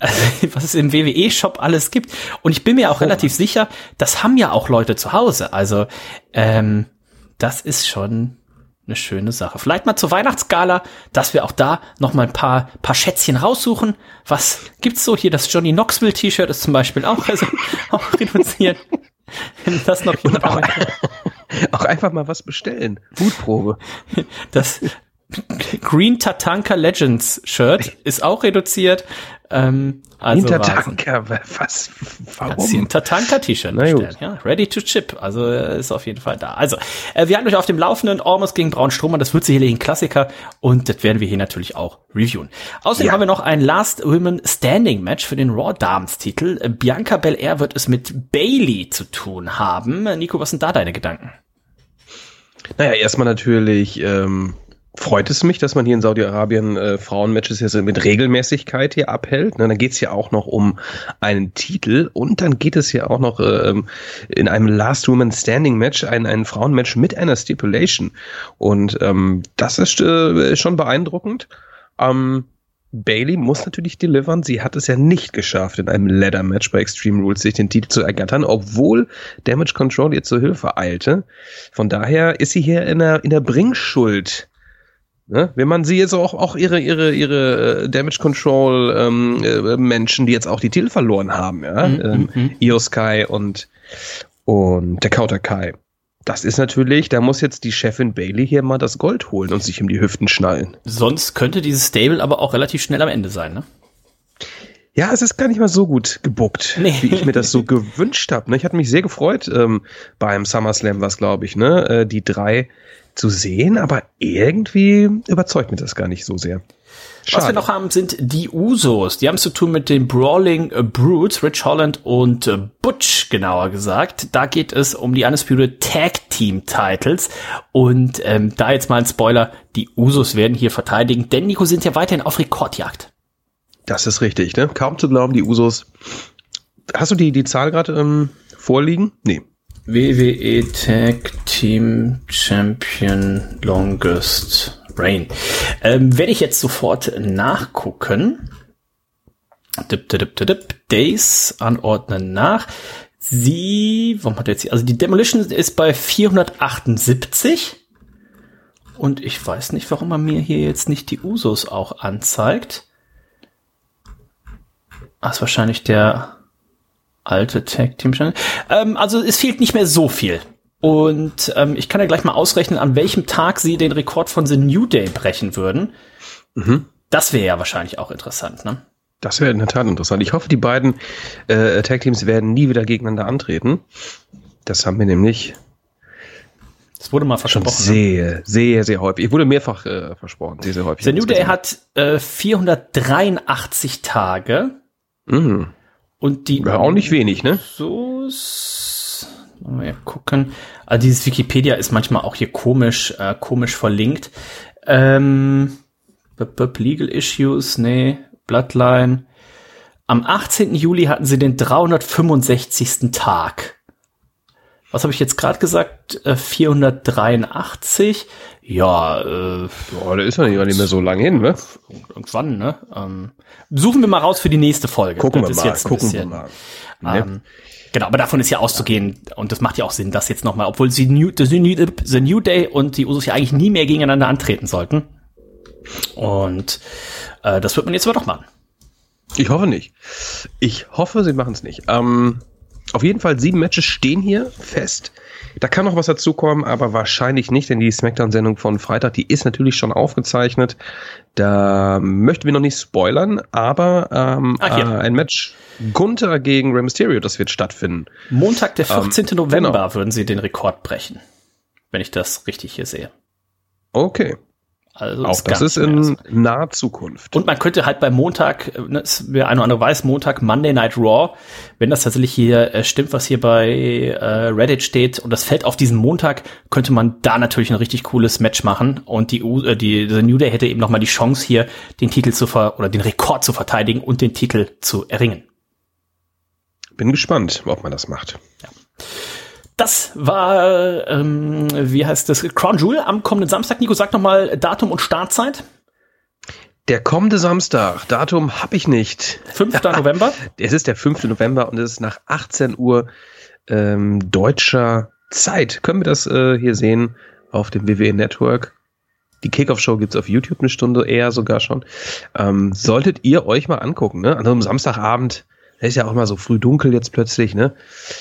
Also, (laughs) was es im WWE-Shop alles gibt. Und ich bin mir auch relativ sicher, das haben ja auch Leute zu Hause. Also, ähm, das ist schon eine schöne Sache. Vielleicht mal zur Weihnachtsgala, dass wir auch da noch mal ein paar, paar Schätzchen raussuchen. Was gibt's so hier? Das Johnny Knoxville T-Shirt ist zum Beispiel auch, also, (laughs) auch reduziert. Wenn (laughs) das noch jemand auch, (laughs) auch einfach mal was bestellen. Mutprobe. Das Green Tatanka Legends Shirt ist auch reduziert. Ähm, also Green Tatanka, was? Warum? Kannst ein Tatanka-T-Shirt ja. Ready to chip, also äh, ist auf jeden Fall da. Also, äh, wir hatten euch auf dem Laufenden Ormus gegen Braun das wird sicherlich ein Klassiker und das werden wir hier natürlich auch reviewen. Außerdem ja. haben wir noch ein Last Women Standing Match für den Raw Dames Titel. Bianca Belair wird es mit Bailey zu tun haben. Nico, was sind da deine Gedanken? Naja, erstmal natürlich ähm, freut es mich, dass man hier in Saudi-Arabien äh, Frauenmatches jetzt mit Regelmäßigkeit hier abhält. Ne, dann geht es ja auch noch um einen Titel und dann geht es ja auch noch äh, in einem Last Woman Standing Match, ein, ein Frauenmatch mit einer Stipulation. Und ähm, das ist äh, schon beeindruckend. Ähm, Bailey muss natürlich delivern. Sie hat es ja nicht geschafft, in einem Ladder-Match bei Extreme Rules sich den Titel zu ergattern, obwohl Damage Control ihr zur Hilfe eilte. Von daher ist sie hier in der, in der Bringschuld Ne? Wenn man sie jetzt auch, auch ihre, ihre, ihre äh, Damage Control ähm, äh, Menschen, die jetzt auch die Titel verloren haben, ja, mhm, ähm, mhm. Io Sky und, und der Counter Kai. Das ist natürlich, da muss jetzt die Chefin Bailey hier mal das Gold holen und sich um die Hüften schnallen. Sonst könnte dieses Stable aber auch relativ schnell am Ende sein, ne? Ja, es ist gar nicht mal so gut gebuckt, nee. wie ich mir das so (laughs) gewünscht habe. Ne? Ich hatte mich sehr gefreut ähm, beim SummerSlam, was glaube ich, ne? Äh, die drei zu sehen, aber irgendwie überzeugt mich das gar nicht so sehr. Schade. Was wir noch haben, sind die Usos. Die haben zu tun mit den Brawling Brutes, Rich Holland und äh, Butch, genauer gesagt. Da geht es um die Undisputed Tag Team Titles. Und ähm, da jetzt mal ein Spoiler, die Usos werden hier verteidigen, denn Nico sind ja weiterhin auf Rekordjagd. Das ist richtig, ne? Kaum zu glauben, die Usos. Hast du die, die Zahl gerade ähm, vorliegen? Nee. WWE Tag Team Champion Longest Reign. Ähm, werde ich jetzt sofort nachgucken. Dip, dip, dip, dip, Days anordnen nach. Sie, warum hat er jetzt, also die Demolition ist bei 478. Und ich weiß nicht, warum er mir hier jetzt nicht die Usos auch anzeigt. Das ist wahrscheinlich der alte Tag Team Channel. Ähm, also es fehlt nicht mehr so viel. Und ähm, ich kann ja gleich mal ausrechnen, an welchem Tag sie den Rekord von The New Day brechen würden. Mhm. Das wäre ja wahrscheinlich auch interessant, ne? Das wäre in der Tat interessant. Ich hoffe, die beiden äh, Tag Teams werden nie wieder gegeneinander antreten. Das haben wir nämlich. Das wurde mal versprochen. Sehr, ne? sehr, sehr häufig. Ich wurde mehrfach äh, versprochen. Sehr, sehr häufig. The New Day hat äh, 483 Tage. Mhm. Und die. Ja, auch nicht wenig, ne? So. Mal gucken. Also dieses Wikipedia ist manchmal auch hier komisch, äh, komisch verlinkt. Ähm, Legal Issues, nee, Bloodline. Am 18. Juli hatten sie den 365. Tag. Was habe ich jetzt gerade gesagt? Äh, 483. Ja, äh, Boah, der ist ja nicht mehr so lang hin, ne? Irgendwann, ne? Ähm, suchen wir mal raus für die nächste Folge. Gucken das wir mal, gucken bisschen, wir mal. Ähm, genau, aber davon ist ja auszugehen und das macht ja auch Sinn, dass jetzt nochmal, obwohl sie New, the, New, the New Day und die Usos ja eigentlich nie mehr gegeneinander antreten sollten. Und äh, das wird man jetzt aber doch machen. Ich hoffe nicht. Ich hoffe, sie machen es nicht. Ähm, auf jeden Fall sieben Matches stehen hier fest. Da kann noch was dazukommen, aber wahrscheinlich nicht, denn die Smackdown-Sendung von Freitag, die ist natürlich schon aufgezeichnet. Da möchten wir noch nicht spoilern, aber ähm, Ach, äh, ein Match Gunther gegen Rey Mysterio, das wird stattfinden. Montag, der 14. Ähm, November, genau. würden sie den Rekord brechen, wenn ich das richtig hier sehe. Okay. Also auch das ist in naher Zukunft. Und man könnte halt bei Montag, ne, wer eine oder andere weiß, Montag Monday Night Raw, wenn das tatsächlich hier äh, stimmt, was hier bei äh, Reddit steht und das fällt auf diesen Montag, könnte man da natürlich ein richtig cooles Match machen und die, äh, die The New Day hätte eben noch mal die Chance hier den Titel zu ver oder den Rekord zu verteidigen und den Titel zu erringen. Bin gespannt, ob man das macht. Ja. Das war, ähm, wie heißt das, Crown Jewel am kommenden Samstag. Nico, sag noch mal Datum und Startzeit. Der kommende Samstag, Datum habe ich nicht. 5. (laughs) November? Es ist der 5. November und es ist nach 18 Uhr ähm, deutscher Zeit. Können wir das äh, hier sehen auf dem WWE Network? Die Kickoff-Show gibt's auf YouTube eine Stunde eher sogar schon. Ähm, solltet ihr euch mal angucken, ne? An einem Samstagabend ist ja auch mal so früh dunkel jetzt plötzlich, ne?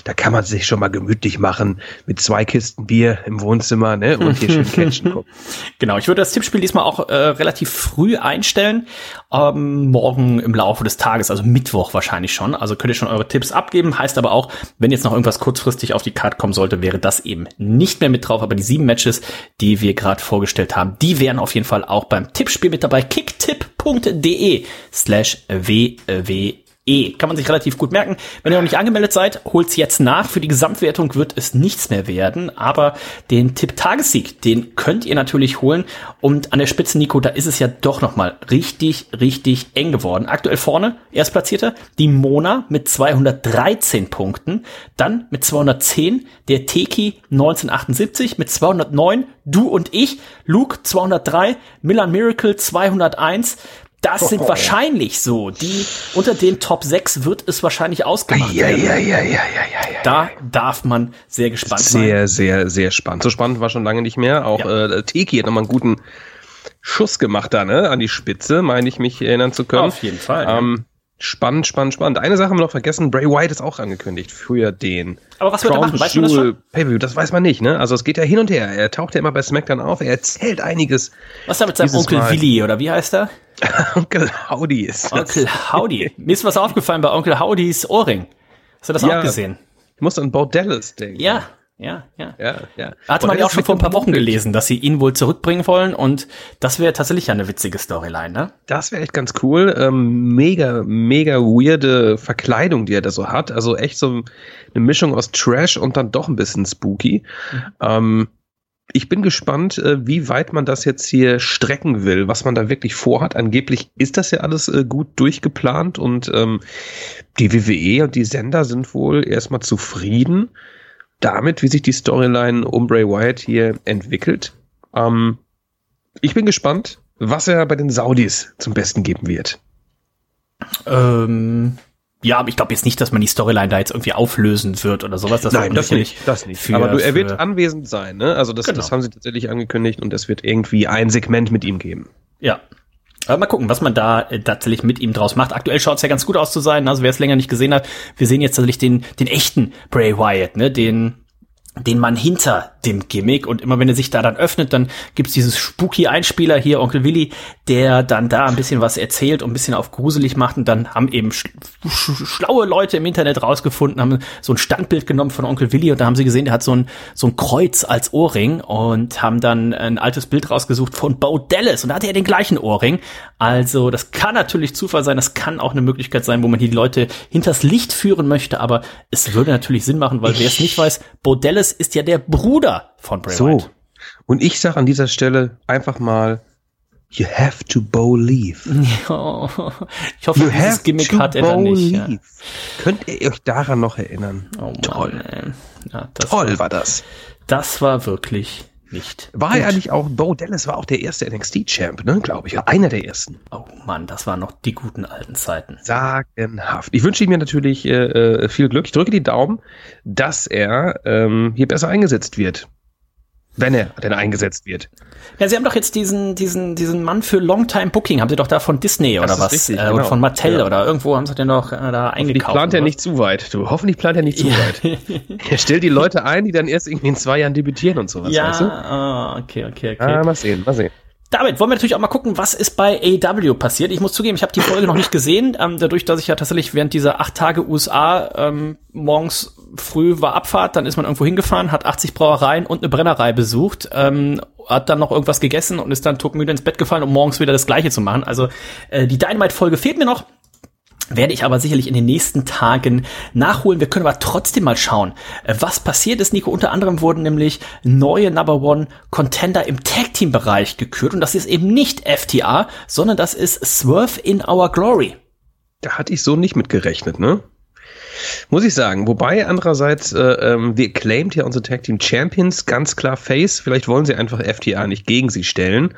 Da kann man sich schon mal gemütlich machen mit zwei Kisten Bier im Wohnzimmer, ne? Und hier schön Catchen gucken. (laughs) Genau, ich würde das Tippspiel diesmal auch äh, relativ früh einstellen. Ähm, morgen im Laufe des Tages, also Mittwoch wahrscheinlich schon. Also könnt ihr schon eure Tipps abgeben. Heißt aber auch, wenn jetzt noch irgendwas kurzfristig auf die Karte kommen sollte, wäre das eben nicht mehr mit drauf. Aber die sieben Matches, die wir gerade vorgestellt haben, die wären auf jeden Fall auch beim Tippspiel mit dabei. kicktipp.de slash ww E. Kann man sich relativ gut merken. Wenn ihr noch nicht angemeldet seid, holt's jetzt nach. Für die Gesamtwertung wird es nichts mehr werden. Aber den Tipp Tagessieg, den könnt ihr natürlich holen. Und an der Spitze, Nico, da ist es ja doch nochmal richtig, richtig eng geworden. Aktuell vorne, Erstplatzierter, die Mona mit 213 Punkten. Dann mit 210 der Teki 1978 mit 209. Du und ich, Luke 203, Milan Miracle 201, das sind wahrscheinlich so. Die unter den Top 6 wird es wahrscheinlich ausgemacht ja, werden. Ja, ja, ja, ja, ja, ja, Da darf man sehr gespannt sehr, sein. Sehr, sehr, sehr spannend. So spannend war schon lange nicht mehr. Auch ja. äh, Teki hat nochmal einen guten Schuss gemacht da, ne? An die Spitze, meine ich mich erinnern zu können. Auf jeden Fall. Ähm, Spannend, spannend, spannend. Eine Sache haben wir noch vergessen. Bray White ist auch angekündigt für den. Aber was wird er machen? Weißt du das schon? Das weiß man nicht, ne? Also es geht ja hin und her. Er taucht ja immer bei SmackDown auf. Er erzählt einiges. Was ist da mit seinem Onkel Mal. Willi oder wie heißt er? (laughs) Onkel Howdy ist das. Onkel Howdy. Mir ist was aufgefallen bei Onkel Howdys Ohrring. Hast du das ja, auch gesehen? Ich muss an Bo Dallas denken. Ja, ja, ja. ja, ja. Hatte man ja auch schon vor ein paar Wochen gelesen, dass sie ihn wohl zurückbringen wollen und das wäre tatsächlich eine witzige Storyline, ne? Das wäre echt ganz cool. Ähm, mega, mega weirde Verkleidung, die er da so hat. Also echt so eine Mischung aus Trash und dann doch ein bisschen spooky. Mhm. Ähm, ich bin gespannt, äh, wie weit man das jetzt hier strecken will, was man da wirklich vorhat. Angeblich ist das ja alles äh, gut durchgeplant und ähm, die WWE und die Sender sind wohl erstmal zufrieden damit, wie sich die Storyline um Bray Wyatt hier entwickelt. Ähm, ich bin gespannt, was er bei den Saudis zum Besten geben wird. Ähm, ja, aber ich glaube jetzt nicht, dass man die Storyline da jetzt irgendwie auflösen wird oder sowas. Das Nein, das nicht, das nicht. Für, aber du, er wird anwesend sein, ne? Also das, genau. das haben sie tatsächlich angekündigt und es wird irgendwie ein Segment mit ihm geben. Ja, aber mal gucken, was man da äh, tatsächlich mit ihm draus macht. Aktuell schaut es ja ganz gut aus zu sein. Also wer es länger nicht gesehen hat, wir sehen jetzt tatsächlich den, den echten Bray Wyatt, ne? Den, den Mann hinter dem Gimmick und immer wenn er sich da dann öffnet, dann gibt's dieses spooky Einspieler hier, Onkel Willi, der dann da ein bisschen was erzählt und ein bisschen auf gruselig macht und dann haben eben sch sch schlaue Leute im Internet rausgefunden, haben so ein Standbild genommen von Onkel Willi und da haben sie gesehen, der hat so ein, so ein Kreuz als Ohrring und haben dann ein altes Bild rausgesucht von Bo Dallas und da hatte er den gleichen Ohrring. Also das kann natürlich Zufall sein, das kann auch eine Möglichkeit sein, wo man hier die Leute hinters Licht führen möchte, aber es würde natürlich Sinn machen, weil wer es nicht weiß, Bo Dallas ist ja der Bruder von Bray so. White. Und ich sage an dieser Stelle einfach mal, You have to believe. Ja, (laughs) ich hoffe, you dieses Gimmick hat er dann nicht. Ja. Könnt ihr euch daran noch erinnern? Oh Mann, Toll. Ja, Toll war, war, das. Das war wirklich nicht. War gut. er nicht auch, Bo Dallas war auch der erste NXT-Champ, ne, glaube ich. Einer der ersten. Oh Mann, das waren noch die guten alten Zeiten. Sagenhaft. Ich wünsche ihm natürlich äh, äh, viel Glück. Ich drücke die Daumen, dass er ähm, hier besser eingesetzt wird wenn er denn eingesetzt wird. Ja, Sie haben doch jetzt diesen, diesen, diesen Mann für Longtime Booking, haben Sie doch da von Disney oder was? Richtig, äh, genau. von Mattel ja. oder irgendwo haben Sie den doch äh, da eingekauft. Plant er nicht zu weit. Du, hoffentlich plant er nicht zu weit. (laughs) er stellt die Leute ein, die dann erst irgendwie in zwei Jahren debütieren und sowas, ja, weißt du? Ah, okay, okay, okay. Ah, mal sehen, mal sehen. Damit wollen wir natürlich auch mal gucken, was ist bei AW passiert. Ich muss zugeben, ich habe die Folge noch nicht gesehen, ähm, dadurch, dass ich ja tatsächlich während dieser acht Tage USA ähm, morgens früh war Abfahrt, dann ist man irgendwo hingefahren, hat 80 Brauereien und eine Brennerei besucht, ähm, hat dann noch irgendwas gegessen und ist dann tuckmüde ins Bett gefallen, um morgens wieder das Gleiche zu machen. Also äh, die Dynamite-Folge fehlt mir noch werde ich aber sicherlich in den nächsten Tagen nachholen. Wir können aber trotzdem mal schauen, äh, was passiert ist, Nico. Unter anderem wurden nämlich neue Number One Contender im Tag Team Bereich gekürt und das ist eben nicht FTA, sondern das ist Swerve in Our Glory. Da hatte ich so nicht mit gerechnet, ne? Muss ich sagen. Wobei andererseits, äh, ähm, wir claimt ja unsere Tag Team Champions ganz klar Face. Vielleicht wollen sie einfach FTA nicht gegen sie stellen.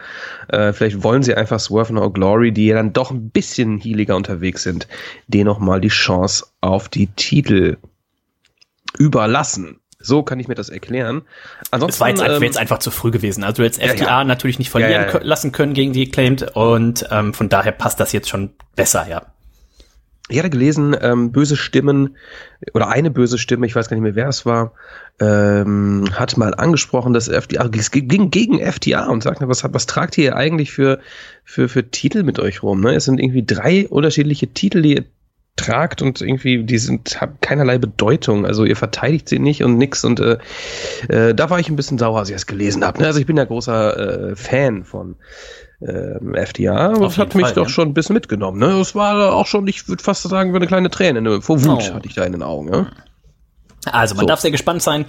Äh, vielleicht wollen sie einfach Swerve No Glory, die ja dann doch ein bisschen healiger unterwegs sind, denen nochmal die Chance auf die Titel überlassen. So kann ich mir das erklären. Ansonsten, es war jetzt, ähm, jetzt einfach zu früh gewesen. Also jetzt FTA ja, ja. natürlich nicht verlieren ja, lassen können gegen die Acclaimed und ähm, von daher passt das jetzt schon besser, ja. Ich hatte gelesen, ähm, böse Stimmen oder eine böse Stimme, ich weiß gar nicht mehr, wer es war, ähm, hat mal angesprochen, dass FTA es ging gegen FTA und sagte, was, was tragt ihr eigentlich für, für, für Titel mit euch rum? Ne? Es sind irgendwie drei unterschiedliche Titel, die ihr tragt und irgendwie, die sind, haben keinerlei Bedeutung. Also ihr verteidigt sie nicht und nix. Und äh, äh, da war ich ein bisschen sauer, als ich es gelesen habe. Ne? Also ich bin ja großer äh, Fan von ähm, FDR, aber das hat mich Fall, doch ja. schon ein bisschen mitgenommen. Ne? Es war auch schon, ich würde fast sagen, eine kleine Träne. Ne? Vor Wut oh. hatte ich da in den Augen. Ne? Also man so. darf sehr gespannt sein,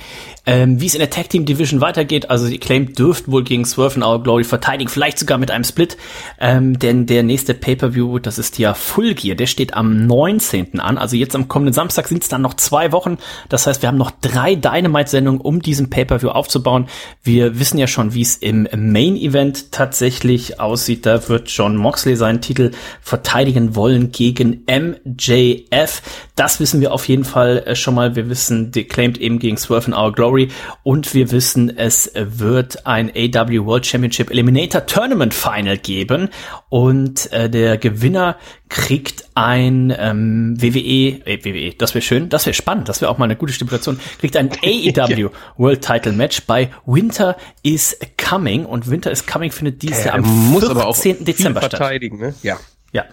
ähm, wie es in der Tag Team Division weitergeht. Also die Claim dürft wohl gegen Swerve and Our Glory verteidigen, vielleicht sogar mit einem Split. Ähm, denn der nächste Pay-Per-View, das ist ja Full Gear, der steht am 19. an. Also jetzt am kommenden Samstag sind es dann noch zwei Wochen. Das heißt, wir haben noch drei Dynamite-Sendungen, um diesen Pay-Per-View aufzubauen. Wir wissen ja schon, wie es im Main-Event tatsächlich aussieht. Da wird John Moxley seinen Titel verteidigen wollen gegen MJF. Das wissen wir auf jeden Fall äh, schon mal. Wir wissen, declaimed eben gegen Swerve in Our Glory. Und wir wissen, es wird ein AW World Championship Eliminator Tournament Final geben. Und äh, der Gewinner kriegt ein ähm, WWE, äh, WWE, das wäre schön, das wäre spannend, das wäre auch mal eine gute Stipulation, kriegt ein (laughs) AEW World Title Match bei Winter is Coming. Und Winter is Coming findet dieses Jahr am 14. Dezember statt. Ne? Ja. Ja.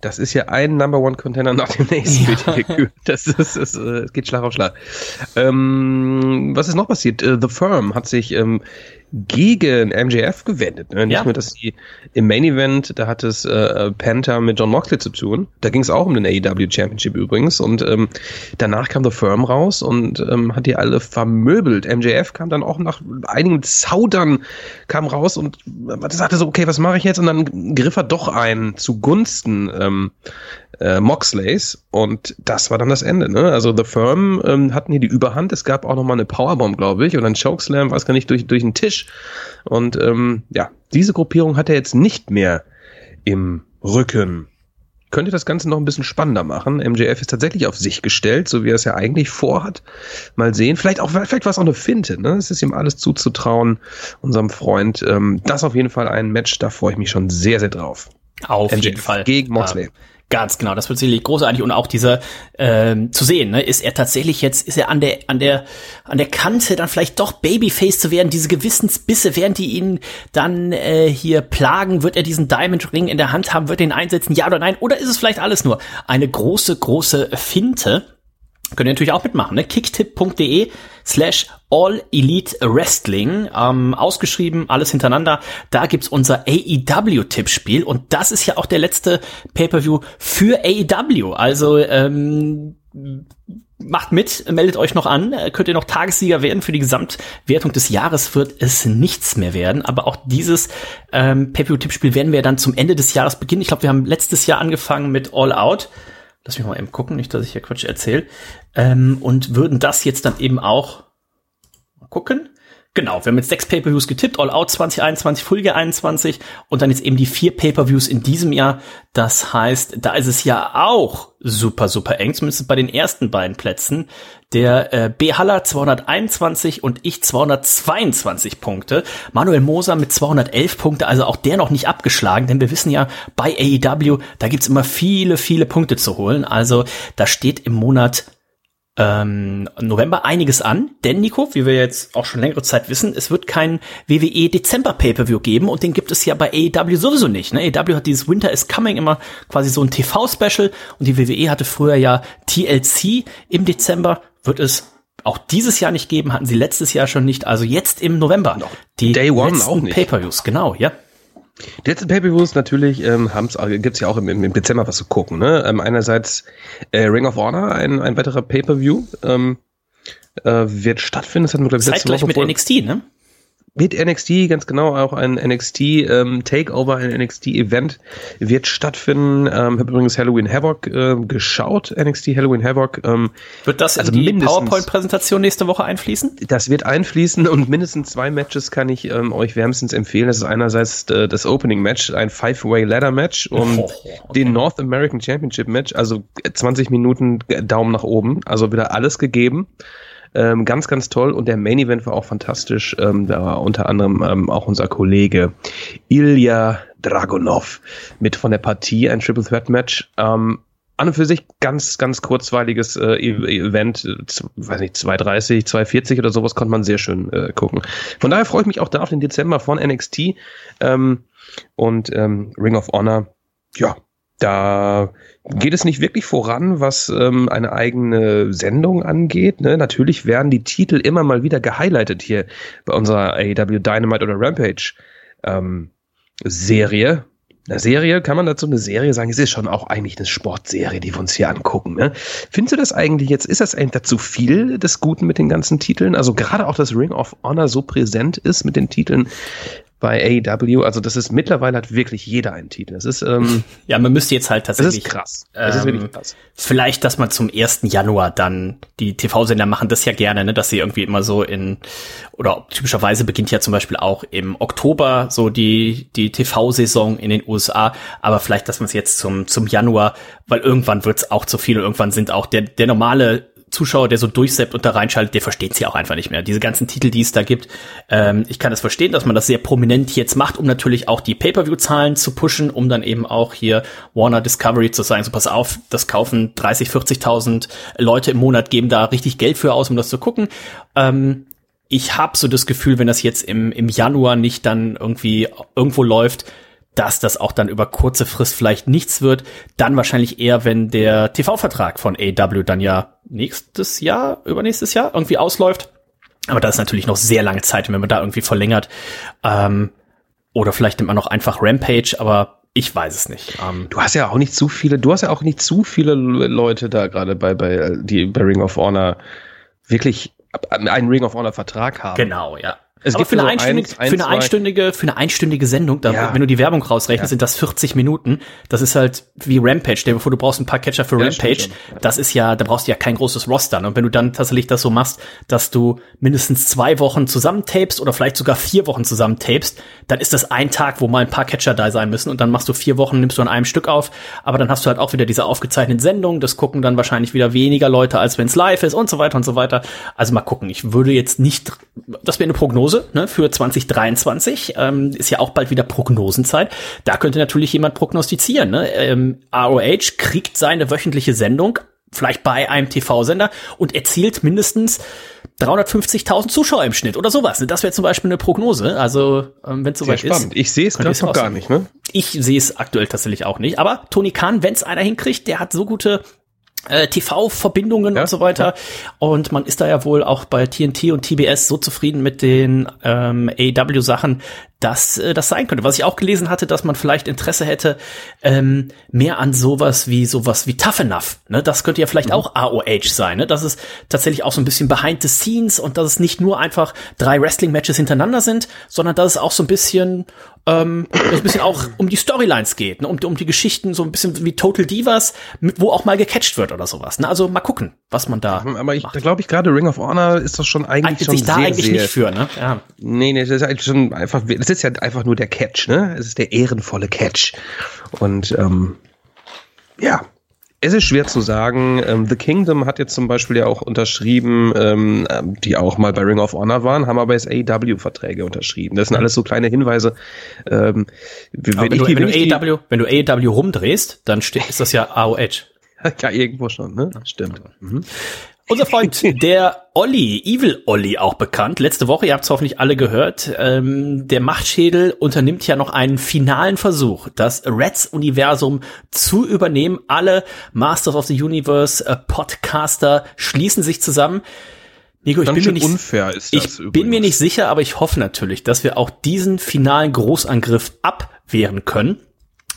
Das ist ja ein Number One Contender nach dem nächsten. (laughs) Ja. Das ist, es äh, geht Schlag auf Schlag. Ähm, was ist noch passiert? Uh, The Firm hat sich ähm, gegen MJF gewendet. Ne? Nicht ja. nur, dass sie im Main Event, da hat es äh, Panther mit John Moxley zu tun. Da ging es auch um den AEW Championship übrigens. Und ähm, danach kam The Firm raus und ähm, hat die alle vermöbelt. MJF kam dann auch nach einigen Zaudern kam raus und sagte so, okay, was mache ich jetzt? Und dann griff er doch ein zugunsten ähm, äh, Moxleys und das war dann das Ende. Ne? Also The Firm ähm, hatten hier die Überhand. Es gab auch noch mal eine Powerbomb, glaube ich, oder ein Chokeslam, weiß gar nicht, durch, durch den Tisch. Und ähm, ja, diese Gruppierung hat er jetzt nicht mehr im Rücken. Könnte das Ganze noch ein bisschen spannender machen. MJF ist tatsächlich auf sich gestellt, so wie er es ja eigentlich vorhat. Mal sehen. Vielleicht auch, vielleicht war es auch eine Finte, ne? Es ist ihm alles zuzutrauen, unserem Freund. Ähm, das auf jeden Fall ein Match, da freue ich mich schon sehr, sehr drauf. Auf MJF jeden Fall. Gegen Moxley. Ähm, Ganz genau, das wird sicherlich großartig und auch dieser ähm, zu sehen, ne, ist er tatsächlich jetzt, ist er an der an der an der Kante dann vielleicht doch Babyface zu werden, diese Gewissensbisse, während die ihn dann äh, hier plagen, wird er diesen Diamond Ring in der Hand haben, wird er ihn einsetzen, ja oder nein, oder ist es vielleicht alles nur eine große große Finte? Könnt ihr natürlich auch mitmachen, ne? Kicktip.de slash All Elite Wrestling, ähm, ausgeschrieben, alles hintereinander. Da gibt's unser AEW-Tippspiel und das ist ja auch der letzte Pay-Per-View für AEW. Also ähm, macht mit, meldet euch noch an, könnt ihr noch Tagessieger werden. Für die Gesamtwertung des Jahres wird es nichts mehr werden. Aber auch dieses ähm, Pay-Per-View-Tippspiel werden wir dann zum Ende des Jahres beginnen. Ich glaube, wir haben letztes Jahr angefangen mit All Out lass mich mal eben gucken, nicht, dass ich hier Quatsch erzähle, ähm, und würden das jetzt dann eben auch gucken. Genau, wir haben jetzt sechs Pay-Per-Views getippt, All Out 2021, Full Gear 21 und dann jetzt eben die vier Pay-Per-Views in diesem Jahr. Das heißt, da ist es ja auch super, super eng, zumindest bei den ersten beiden Plätzen. Der äh, B. Haller 221 und ich 222 Punkte. Manuel Moser mit 211 Punkte, also auch der noch nicht abgeschlagen, denn wir wissen ja, bei AEW, da gibt's immer viele, viele Punkte zu holen. Also da steht im Monat ähm, November einiges an, denn Nico, wie wir jetzt auch schon längere Zeit wissen, es wird kein WWE Dezember Pay-per-View geben und den gibt es ja bei AEW sowieso nicht. Ne? AEW hat dieses Winter is Coming immer quasi so ein TV-Special und die WWE hatte früher ja TLC im Dezember, wird es auch dieses Jahr nicht geben, hatten sie letztes Jahr schon nicht, also jetzt im November. Die Day One letzten auch nicht. Pay-per-Views, genau, ja. Die letzten Pay-Per-Views natürlich ähm, äh, gibt's ja auch im, im Dezember was zu gucken. Ne? Ähm, einerseits äh, Ring of Honor, ein, ein weiterer Pay-Per-View, ähm, äh, wird stattfinden. Das hatten wir, glaube ich, letzte Woche mit NXT, ne? Mit NXT, ganz genau, auch ein NXT ähm, Takeover, ein NXT Event wird stattfinden. Ähm, habe übrigens Halloween Havoc äh, geschaut, NXT Halloween Havoc. Ähm, wird das also in die PowerPoint-Präsentation nächste Woche einfließen? Das wird einfließen und mindestens zwei Matches kann ich ähm, euch wärmstens empfehlen. Das ist einerseits äh, das Opening Match, ein Five-Way Ladder Match und oh, okay. den North American Championship Match, also 20 Minuten Daumen nach oben, also wieder alles gegeben. Ähm, ganz, ganz toll. Und der Main Event war auch fantastisch. Ähm, da war unter anderem ähm, auch unser Kollege Ilya Dragunov mit von der Partie, ein Triple Threat Match. Ähm, an und für sich ganz, ganz kurzweiliges äh, e-, Event, weiß nicht, 230, 240 oder sowas konnte man sehr schön äh, gucken. Von daher freue ich mich auch da auf den Dezember von NXT ähm, und ähm, Ring of Honor. Ja, da geht es nicht wirklich voran, was ähm, eine eigene Sendung angeht. Ne? Natürlich werden die Titel immer mal wieder gehighlightet hier bei unserer AEW Dynamite oder Rampage ähm, Serie. Eine Serie, kann man dazu eine Serie sagen? Es ist schon auch eigentlich eine Sportserie, die wir uns hier angucken. Ne? Findest du das eigentlich jetzt, ist das eigentlich dazu viel des Guten mit den ganzen Titeln? Also gerade auch, dass Ring of Honor so präsent ist mit den Titeln, bei AEW. Also das ist mittlerweile hat wirklich jeder einen Titel. Das ist ähm, (laughs) ja, man müsste jetzt halt tatsächlich. Das ist krass. Das ähm, ist wirklich krass. Vielleicht, dass man zum 1. Januar dann die TV-Sender machen das ja gerne, ne, dass sie irgendwie immer so in oder typischerweise beginnt ja zum Beispiel auch im Oktober so die die TV-Saison in den USA. Aber vielleicht, dass man es jetzt zum zum Januar, weil irgendwann wird es auch zu viel und irgendwann sind auch der der normale Zuschauer, der so durchseppt und da reinschaltet, der versteht sie auch einfach nicht mehr. Diese ganzen Titel, die es da gibt, ähm, ich kann das verstehen, dass man das sehr prominent jetzt macht, um natürlich auch die Pay-per-view-Zahlen zu pushen, um dann eben auch hier Warner Discovery zu sagen, so pass auf, das kaufen 30, 40.000 Leute im Monat, geben da richtig Geld für aus, um das zu gucken. Ähm, ich habe so das Gefühl, wenn das jetzt im, im Januar nicht dann irgendwie irgendwo läuft, dass das auch dann über kurze Frist vielleicht nichts wird. Dann wahrscheinlich eher, wenn der TV-Vertrag von AW dann ja nächstes Jahr, übernächstes Jahr irgendwie ausläuft. Aber da ist natürlich noch sehr lange Zeit, wenn man da irgendwie verlängert. Ähm, oder vielleicht nimmt man noch einfach Rampage, aber ich weiß es nicht. Ähm, du hast ja auch nicht zu viele, du hast ja auch nicht zu viele Leute da gerade bei, bei, die bei Ring of Honor wirklich einen Ring of Honor Vertrag haben. Genau, ja. Es gibt für, eine, einstündige, ein, für eine einstündige, für eine einstündige Sendung, da, ja. wenn du die Werbung rausrechnest, ja. sind das 40 Minuten. Das ist halt wie Rampage. Stell dir vor, du brauchst ein paar Catcher für ja, Rampage. Das ist ja, da brauchst du ja kein großes Roster. Und wenn du dann tatsächlich das so machst, dass du mindestens zwei Wochen zusammentapest oder vielleicht sogar vier Wochen zusammentapest, dann ist das ein Tag, wo mal ein paar Catcher da sein müssen. Und dann machst du vier Wochen, nimmst du an einem Stück auf. Aber dann hast du halt auch wieder diese aufgezeichneten Sendungen. Das gucken dann wahrscheinlich wieder weniger Leute, als wenn es live ist und so weiter und so weiter. Also mal gucken. Ich würde jetzt nicht, das wäre eine Prognose, ne, für 2023. Ähm, ist ja auch bald wieder Prognosenzeit. Da könnte natürlich jemand prognostizieren. Ne? Ähm, ROH kriegt seine wöchentliche Sendung, vielleicht bei einem TV-Sender, und erzielt mindestens 350.000 Zuschauer im Schnitt oder sowas. Das wäre zum Beispiel eine Prognose. Also, ähm, wenn es soweit ist. Ich sehe es gerade noch gar nicht, ne? Ich sehe es aktuell tatsächlich auch nicht. Aber Tony Khan, wenn es einer hinkriegt, der hat so gute äh, TV-Verbindungen ja, und so weiter. Ja. Und man ist da ja wohl auch bei TNT und TBS so zufrieden mit den ähm, AEW-Sachen, dass äh, das sein könnte. Was ich auch gelesen hatte, dass man vielleicht Interesse hätte ähm, mehr an sowas wie sowas wie Tough Enough. Ne? Das könnte ja vielleicht mhm. auch AOH sein. Ne? Das ist tatsächlich auch so ein bisschen behind the scenes und dass es nicht nur einfach drei Wrestling-Matches hintereinander sind, sondern dass es auch so ein bisschen ähm, ein bisschen auch um die Storylines geht, ne? um, um die Geschichten so ein bisschen wie Total Divas, mit, wo auch mal gecatcht wird oder sowas. Ne? Also mal gucken, was man da. Aber ich glaube ich gerade Ring of Honor ist das schon eigentlich Eignet schon sich da sehr, eigentlich sehr, nicht für, ne? Ja. Nee, nee, das ist eigentlich schon einfach es ist ja einfach nur der Catch, ne? Es ist der ehrenvolle Catch. Und ähm, ja, es ist schwer zu sagen. Ähm, The Kingdom hat jetzt zum Beispiel ja auch unterschrieben, ähm, die auch mal bei Ring of Honor waren, haben aber jetzt AEW-Verträge unterschrieben. Das sind alles so kleine Hinweise. Ähm, wenn, wenn, du, die, wenn, du AEW, wenn du AEW rumdrehst, dann ist das ja AOH. (laughs) Ja, irgendwo schon, ne? Stimmt. Mhm. Unser Freund, (laughs) der Olli, Evil Olli auch bekannt, letzte Woche, ihr habt es hoffentlich alle gehört, ähm, der Machtschädel unternimmt ja noch einen finalen Versuch, das Reds-Universum zu übernehmen. Alle Masters of the Universe äh, Podcaster schließen sich zusammen. Nico, ich bin mir nicht unfair ist das Ich bin mir nicht sicher, aber ich hoffe natürlich, dass wir auch diesen finalen Großangriff abwehren können.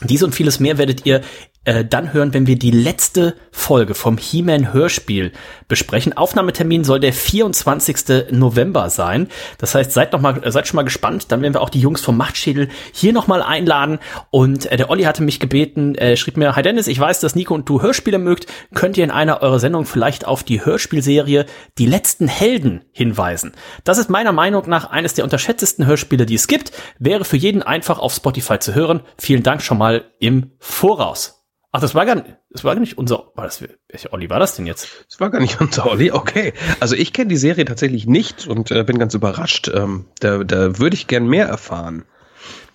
Dies und vieles mehr werdet ihr äh, dann hören, wenn wir die letzte Folge vom He-Man Hörspiel besprechen. Aufnahmetermin soll der 24. November sein. Das heißt, seid noch mal, seid schon mal gespannt. Dann werden wir auch die Jungs vom Machtschädel hier noch mal einladen. Und äh, der Olli hatte mich gebeten, äh, schrieb mir, Hi Dennis, ich weiß, dass Nico und du Hörspiele mögt. Könnt ihr in einer eurer Sendungen vielleicht auf die Hörspielserie Die letzten Helden hinweisen? Das ist meiner Meinung nach eines der unterschätztesten Hörspiele, die es gibt. Wäre für jeden einfach auf Spotify zu hören. Vielen Dank schon mal im Voraus. Ach, das war gar nicht, das war gar nicht unser, war das, welcher Olli war das denn jetzt? Das war gar nicht (laughs) unser Olli, okay. Also ich kenne die Serie tatsächlich nicht und äh, bin ganz überrascht. Ähm, da da würde ich gern mehr erfahren.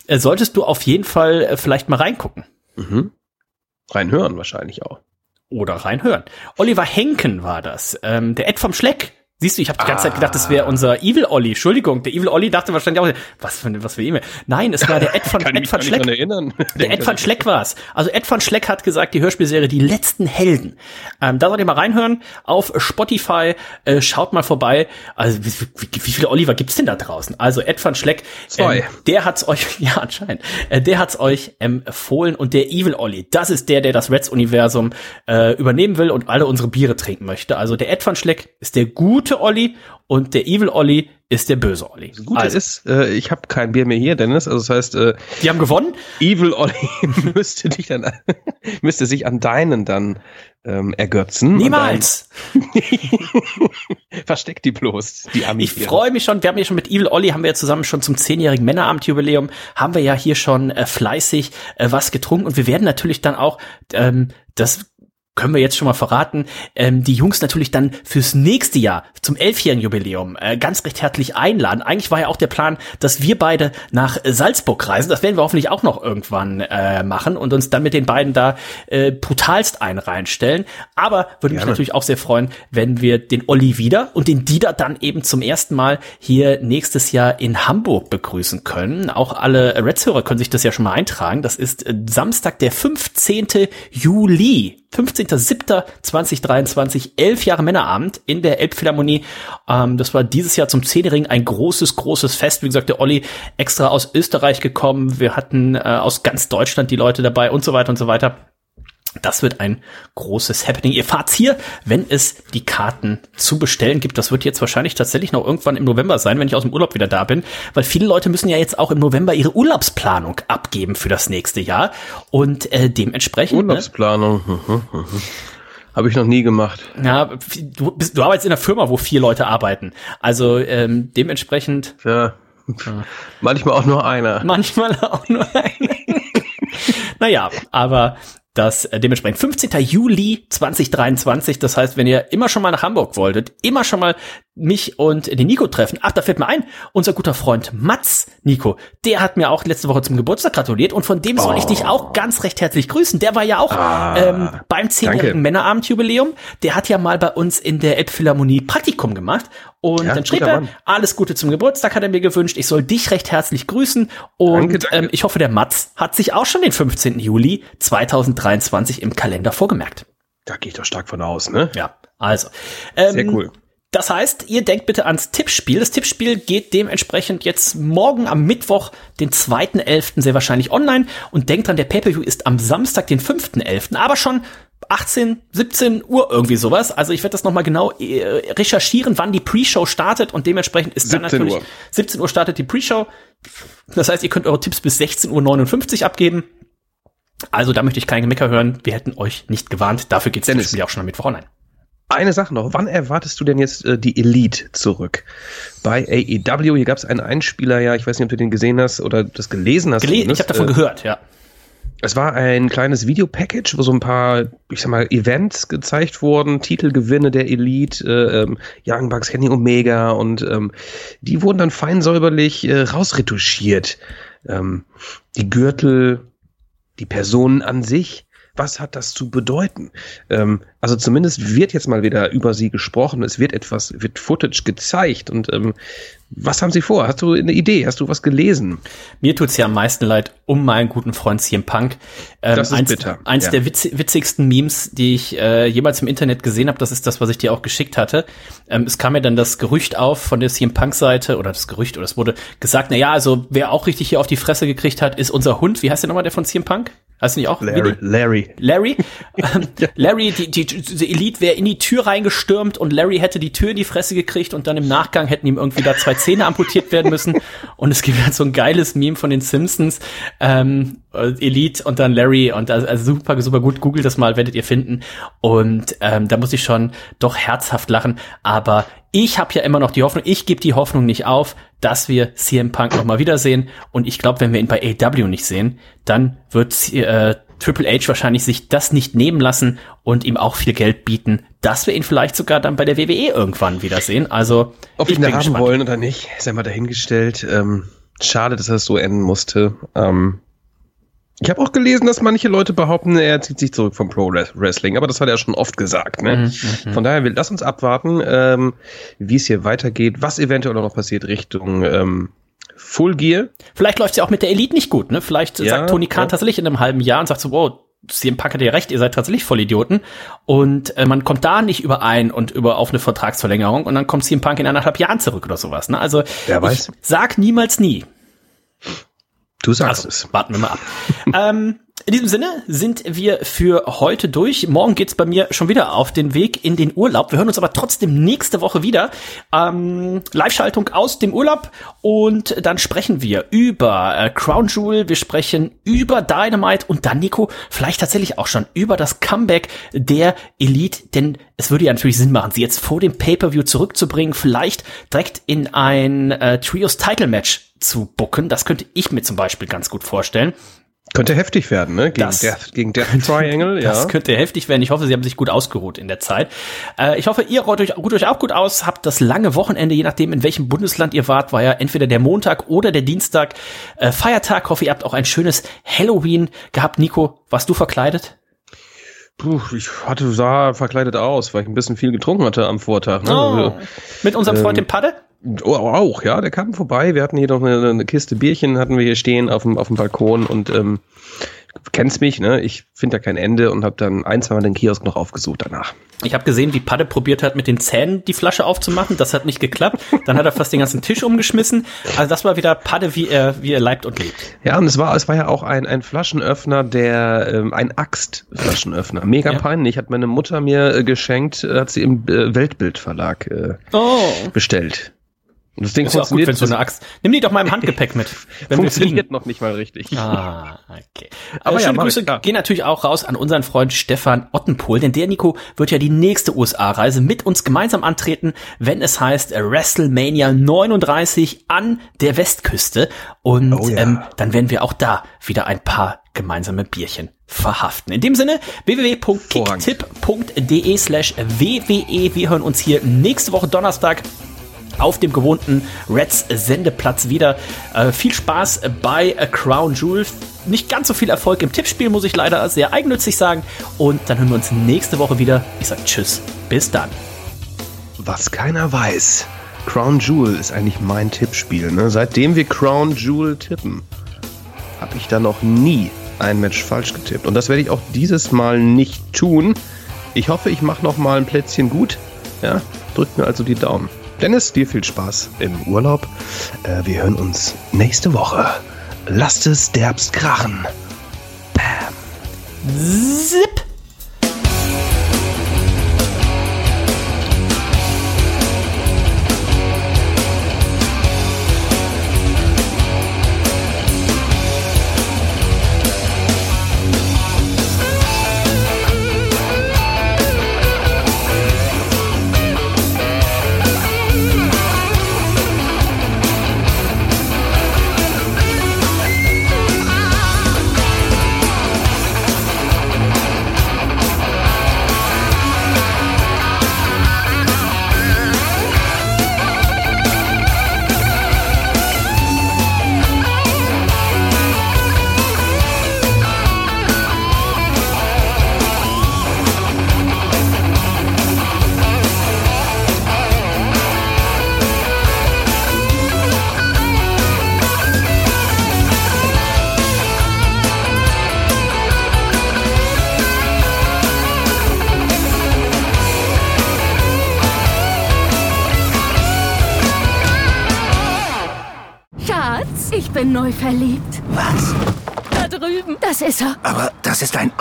Äh, solltest du auf jeden Fall äh, vielleicht mal reingucken. Mhm. Reinhören wahrscheinlich auch. Oder reinhören. Oliver Henken war das. Ähm, der Ed vom Schleck Siehst du, ich habe die ganze Zeit gedacht, das wäre unser Evil Olli. Entschuldigung, der Evil Olli dachte wahrscheinlich auch, was für, was für E-Mail. Nein, es war der Ed von, (laughs) Ed von Schleck. (laughs) Der Ed von Schleck war's. Also Ed von Schleck hat gesagt, die Hörspielserie Die letzten Helden. Ähm, da sollt ihr mal reinhören auf Spotify. Äh, schaut mal vorbei. Also wie, wie, wie viele Oliver gibt's denn da draußen? Also Ed von Schleck, Zwei. Ähm, der hat's euch, (laughs) ja anscheinend, äh, der hat's euch empfohlen und der Evil Olli, das ist der, der das Reds-Universum äh, übernehmen will und alle unsere Biere trinken möchte. Also der Ed von Schleck ist der gute gute Olli und der Evil Olli ist der böse Olli. Das Gute also, ist, äh, ich habe kein Bier mehr hier, Dennis. Also das heißt, äh, die haben gewonnen. Evil Olli (laughs) müsste dich dann (laughs) müsste sich an deinen dann ähm, ergötzen. Niemals. (laughs) Versteck die bloß, die Ami. Ich freue mich schon. Wir haben ja schon mit Evil Olli haben wir ja zusammen schon zum zehnjährigen Männerabendjubiläum haben wir ja hier schon äh, fleißig äh, was getrunken und wir werden natürlich dann auch ähm, das können wir jetzt schon mal verraten, ähm, die Jungs natürlich dann fürs nächste Jahr zum elfjährigen Jubiläum äh, ganz recht herzlich einladen. Eigentlich war ja auch der Plan, dass wir beide nach Salzburg reisen. Das werden wir hoffentlich auch noch irgendwann äh, machen und uns dann mit den beiden da äh, brutalst ein reinstellen. Aber würde mich natürlich auch sehr freuen, wenn wir den Olli wieder und den Dieter dann eben zum ersten Mal hier nächstes Jahr in Hamburg begrüßen können. Auch alle Reds-Hörer können sich das ja schon mal eintragen. Das ist äh, Samstag, der 15. Juli. 15.07.2023, elf Jahre Männerabend in der Elbphilharmonie. Ähm, das war dieses Jahr zum Zehnjährigen ein großes, großes Fest. Wie gesagt, der Olli extra aus Österreich gekommen. Wir hatten äh, aus ganz Deutschland die Leute dabei und so weiter und so weiter. Das wird ein großes Happening. Ihr fahrt hier, wenn es die Karten zu bestellen gibt. Das wird jetzt wahrscheinlich tatsächlich noch irgendwann im November sein, wenn ich aus dem Urlaub wieder da bin, weil viele Leute müssen ja jetzt auch im November ihre Urlaubsplanung abgeben für das nächste Jahr und äh, dementsprechend. Ne? Urlaubsplanung. Ne? Mhm, mhm. Habe ich noch nie gemacht. Ja, du, bist, du arbeitest in einer Firma, wo vier Leute arbeiten. Also ähm, dementsprechend. Ja. ja. Manchmal auch nur einer. Manchmal auch nur einer. (laughs) naja, aber das äh, dementsprechend 15. Juli 2023. Das heißt, wenn ihr immer schon mal nach Hamburg wolltet, immer schon mal mich und den Nico treffen. Ach, da fällt mir ein, unser guter Freund Mats, Nico, der hat mir auch letzte Woche zum Geburtstag gratuliert und von dem soll oh. ich dich auch ganz recht herzlich grüßen. Der war ja auch ah, ähm, beim zehnjährigen Männerabendjubiläum. Der hat ja mal bei uns in der Elbphilharmonie Praktikum gemacht und ja, dann schrieb er, Mann. alles Gute zum Geburtstag hat er mir gewünscht. Ich soll dich recht herzlich grüßen und danke, danke. Ähm, ich hoffe, der Mats hat sich auch schon den 15. Juli 2023 im Kalender vorgemerkt. Da gehe ich doch stark von aus, ne? Ja, also. Ähm, Sehr cool. Das heißt, ihr denkt bitte ans Tippspiel. Das Tippspiel geht dementsprechend jetzt morgen am Mittwoch, den 2.11. sehr wahrscheinlich online. Und denkt dran, der Pay-Per-View ist am Samstag, den 5.11. Aber schon 18, 17 Uhr irgendwie sowas. Also ich werde das nochmal genau äh, recherchieren, wann die Pre-Show startet. Und dementsprechend ist dann natürlich Uhr. 17 Uhr startet die Pre-Show. Das heißt, ihr könnt eure Tipps bis 16.59 Uhr abgeben. Also da möchte ich kein Gemecker hören. Wir hätten euch nicht gewarnt. Dafür geht's das Spiel auch schon am Mittwoch online. Eine Sache noch, wann erwartest du denn jetzt äh, die Elite zurück? Bei AEW, hier gab es einen Einspieler, ja, ich weiß nicht, ob du den gesehen hast oder das gelesen hast. Gelesen, ich habe davon äh, gehört, ja. Es war ein kleines Videopackage, wo so ein paar, ich sag mal, Events gezeigt wurden, Titelgewinne der Elite, äh, ähm, Young Bucks, Kenny Omega und ähm, die wurden dann fein säuberlich äh, rausretuschiert. Ähm, die Gürtel, die Personen an sich, was hat das zu bedeuten? Ähm, also zumindest wird jetzt mal wieder über sie gesprochen, es wird etwas, wird Footage gezeigt und ähm, was haben sie vor? Hast du eine Idee? Hast du was gelesen? Mir tut's ja am meisten leid um meinen guten Freund CM Punk. Ähm, das ist eins, bitter. Eins ja. der witz, witzigsten Memes, die ich äh, jemals im Internet gesehen habe, das ist das, was ich dir auch geschickt hatte. Ähm, es kam mir dann das Gerücht auf von der CM Punk Seite oder das Gerücht oder es wurde gesagt, na ja, also wer auch richtig hier auf die Fresse gekriegt hat, ist unser Hund. Wie heißt der nochmal der von CM Punk? Heißt nicht auch? Larry. Larry. Larry. (laughs) Ähm, Larry, die, die, die Elite wäre in die Tür reingestürmt und Larry hätte die Tür in die Fresse gekriegt und dann im Nachgang hätten ihm irgendwie da zwei Zähne amputiert werden müssen. Und es gibt halt so ein geiles Meme von den Simpsons, ähm, Elite und dann Larry und also, also super, super gut. Googelt das mal, werdet ihr finden. Und ähm, da muss ich schon doch herzhaft lachen. Aber ich habe ja immer noch die Hoffnung, ich gebe die Hoffnung nicht auf, dass wir CM Punk noch mal wiedersehen. Und ich glaube, wenn wir ihn bei AW nicht sehen, dann wird äh, Triple H wahrscheinlich sich das nicht nehmen lassen und ihm auch viel Geld bieten, dass wir ihn vielleicht sogar dann bei der WWE irgendwann wiedersehen. Also ob ich ihn da haben gespannt. wollen oder nicht, ist einmal dahingestellt. Ähm, schade, dass das so enden musste. Ähm, ich habe auch gelesen, dass manche Leute behaupten, er zieht sich zurück vom Pro Wrestling, aber das hat er schon oft gesagt. Ne? Mhm, mhm. Von daher, lass uns abwarten, ähm, wie es hier weitergeht, was eventuell noch passiert Richtung ähm, Full Gear. Vielleicht läuft es ja auch mit der Elite nicht gut. Ne? Vielleicht ja, sagt Tony Khan ja. tatsächlich in einem halben Jahr und sagt so, wow, CM Punk hat ja recht, ihr seid tatsächlich Vollidioten. Und äh, man kommt da nicht überein und über auf eine Vertragsverlängerung und dann kommt CM Punk in anderthalb Jahren zurück oder sowas. Ne? Also Wer weiß. sag niemals nie. Du sagst also, es. Warten wir mal ab. (laughs) ähm, in diesem Sinne sind wir für heute durch. Morgen geht's bei mir schon wieder auf den Weg in den Urlaub. Wir hören uns aber trotzdem nächste Woche wieder. Ähm, Live-Schaltung aus dem Urlaub und dann sprechen wir über äh, Crown Jewel, wir sprechen über Dynamite und dann, Nico, vielleicht tatsächlich auch schon über das Comeback der Elite, denn es würde ja natürlich Sinn machen, sie jetzt vor dem Pay-Per-View zurückzubringen, vielleicht direkt in ein äh, Trios-Title-Match zu bucken. Das könnte ich mir zum Beispiel ganz gut vorstellen. Könnte heftig werden, ne? Gegen, das Death, gegen Death Triangle, ja. Das könnte heftig werden. Ich hoffe, Sie haben sich gut ausgeruht in der Zeit. Äh, ich hoffe, ihr ruht euch, ruht euch auch gut aus, habt das lange Wochenende, je nachdem, in welchem Bundesland ihr wart, war ja entweder der Montag oder der Dienstag äh, Feiertag. Ich hoffe, ihr habt auch ein schönes Halloween gehabt. Nico, warst du verkleidet? Puh, ich hatte, sah verkleidet aus, weil ich ein bisschen viel getrunken hatte am Vortag. Ne? Oh, also, mit unserem Freund ähm, dem Padde? Oh, auch, ja, der kam vorbei. Wir hatten hier noch eine, eine, Kiste Bierchen, hatten wir hier stehen auf dem, auf dem Balkon und ähm, kennst mich, ne? Ich finde da kein Ende und habe dann ein, zwei Mal den Kiosk noch aufgesucht danach. Ich habe gesehen, wie Padde probiert hat, mit den Zähnen die Flasche aufzumachen. Das hat nicht geklappt. Dann hat er fast den ganzen Tisch umgeschmissen. Also das war wieder Padde, wie er, wie er leibt und lebt. Ja, und es war, es war ja auch ein, ein Flaschenöffner, der ähm, ein Axtflaschenöffner. Mega ja. peinlich. Hat meine Mutter mir äh, geschenkt, hat sie im äh, Weltbildverlag äh, oh. bestellt. Und das Ding ist funktioniert. Auch gut, wenn so eine Axt. Nimm die doch mal im Handgepäck mit. Wenn (laughs) funktioniert noch nicht mal richtig. Ah, okay. Aber äh, schöne ja, Grüße gehen natürlich auch raus an unseren Freund Stefan Ottenpohl, denn der Nico wird ja die nächste USA-Reise mit uns gemeinsam antreten, wenn es heißt WrestleMania 39 an der Westküste. Und oh, ja. ähm, dann werden wir auch da wieder ein paar gemeinsame Bierchen verhaften. In dem Sinne, www.kicktipp.de slash WWE. Wir hören uns hier nächste Woche Donnerstag auf dem gewohnten Reds Sendeplatz wieder. Äh, viel Spaß bei A Crown Jewel. Nicht ganz so viel Erfolg im Tippspiel, muss ich leider sehr eigennützig sagen. Und dann hören wir uns nächste Woche wieder. Ich sage Tschüss, bis dann. Was keiner weiß, Crown Jewel ist eigentlich mein Tippspiel. Ne? Seitdem wir Crown Jewel tippen, habe ich da noch nie ein Match falsch getippt. Und das werde ich auch dieses Mal nicht tun. Ich hoffe, ich mache noch mal ein Plätzchen gut. Ja, drückt mir also die Daumen. Dennis, dir viel Spaß im Urlaub. Äh, wir hören uns nächste Woche. Lasst es derbst krachen. Bam. Zip.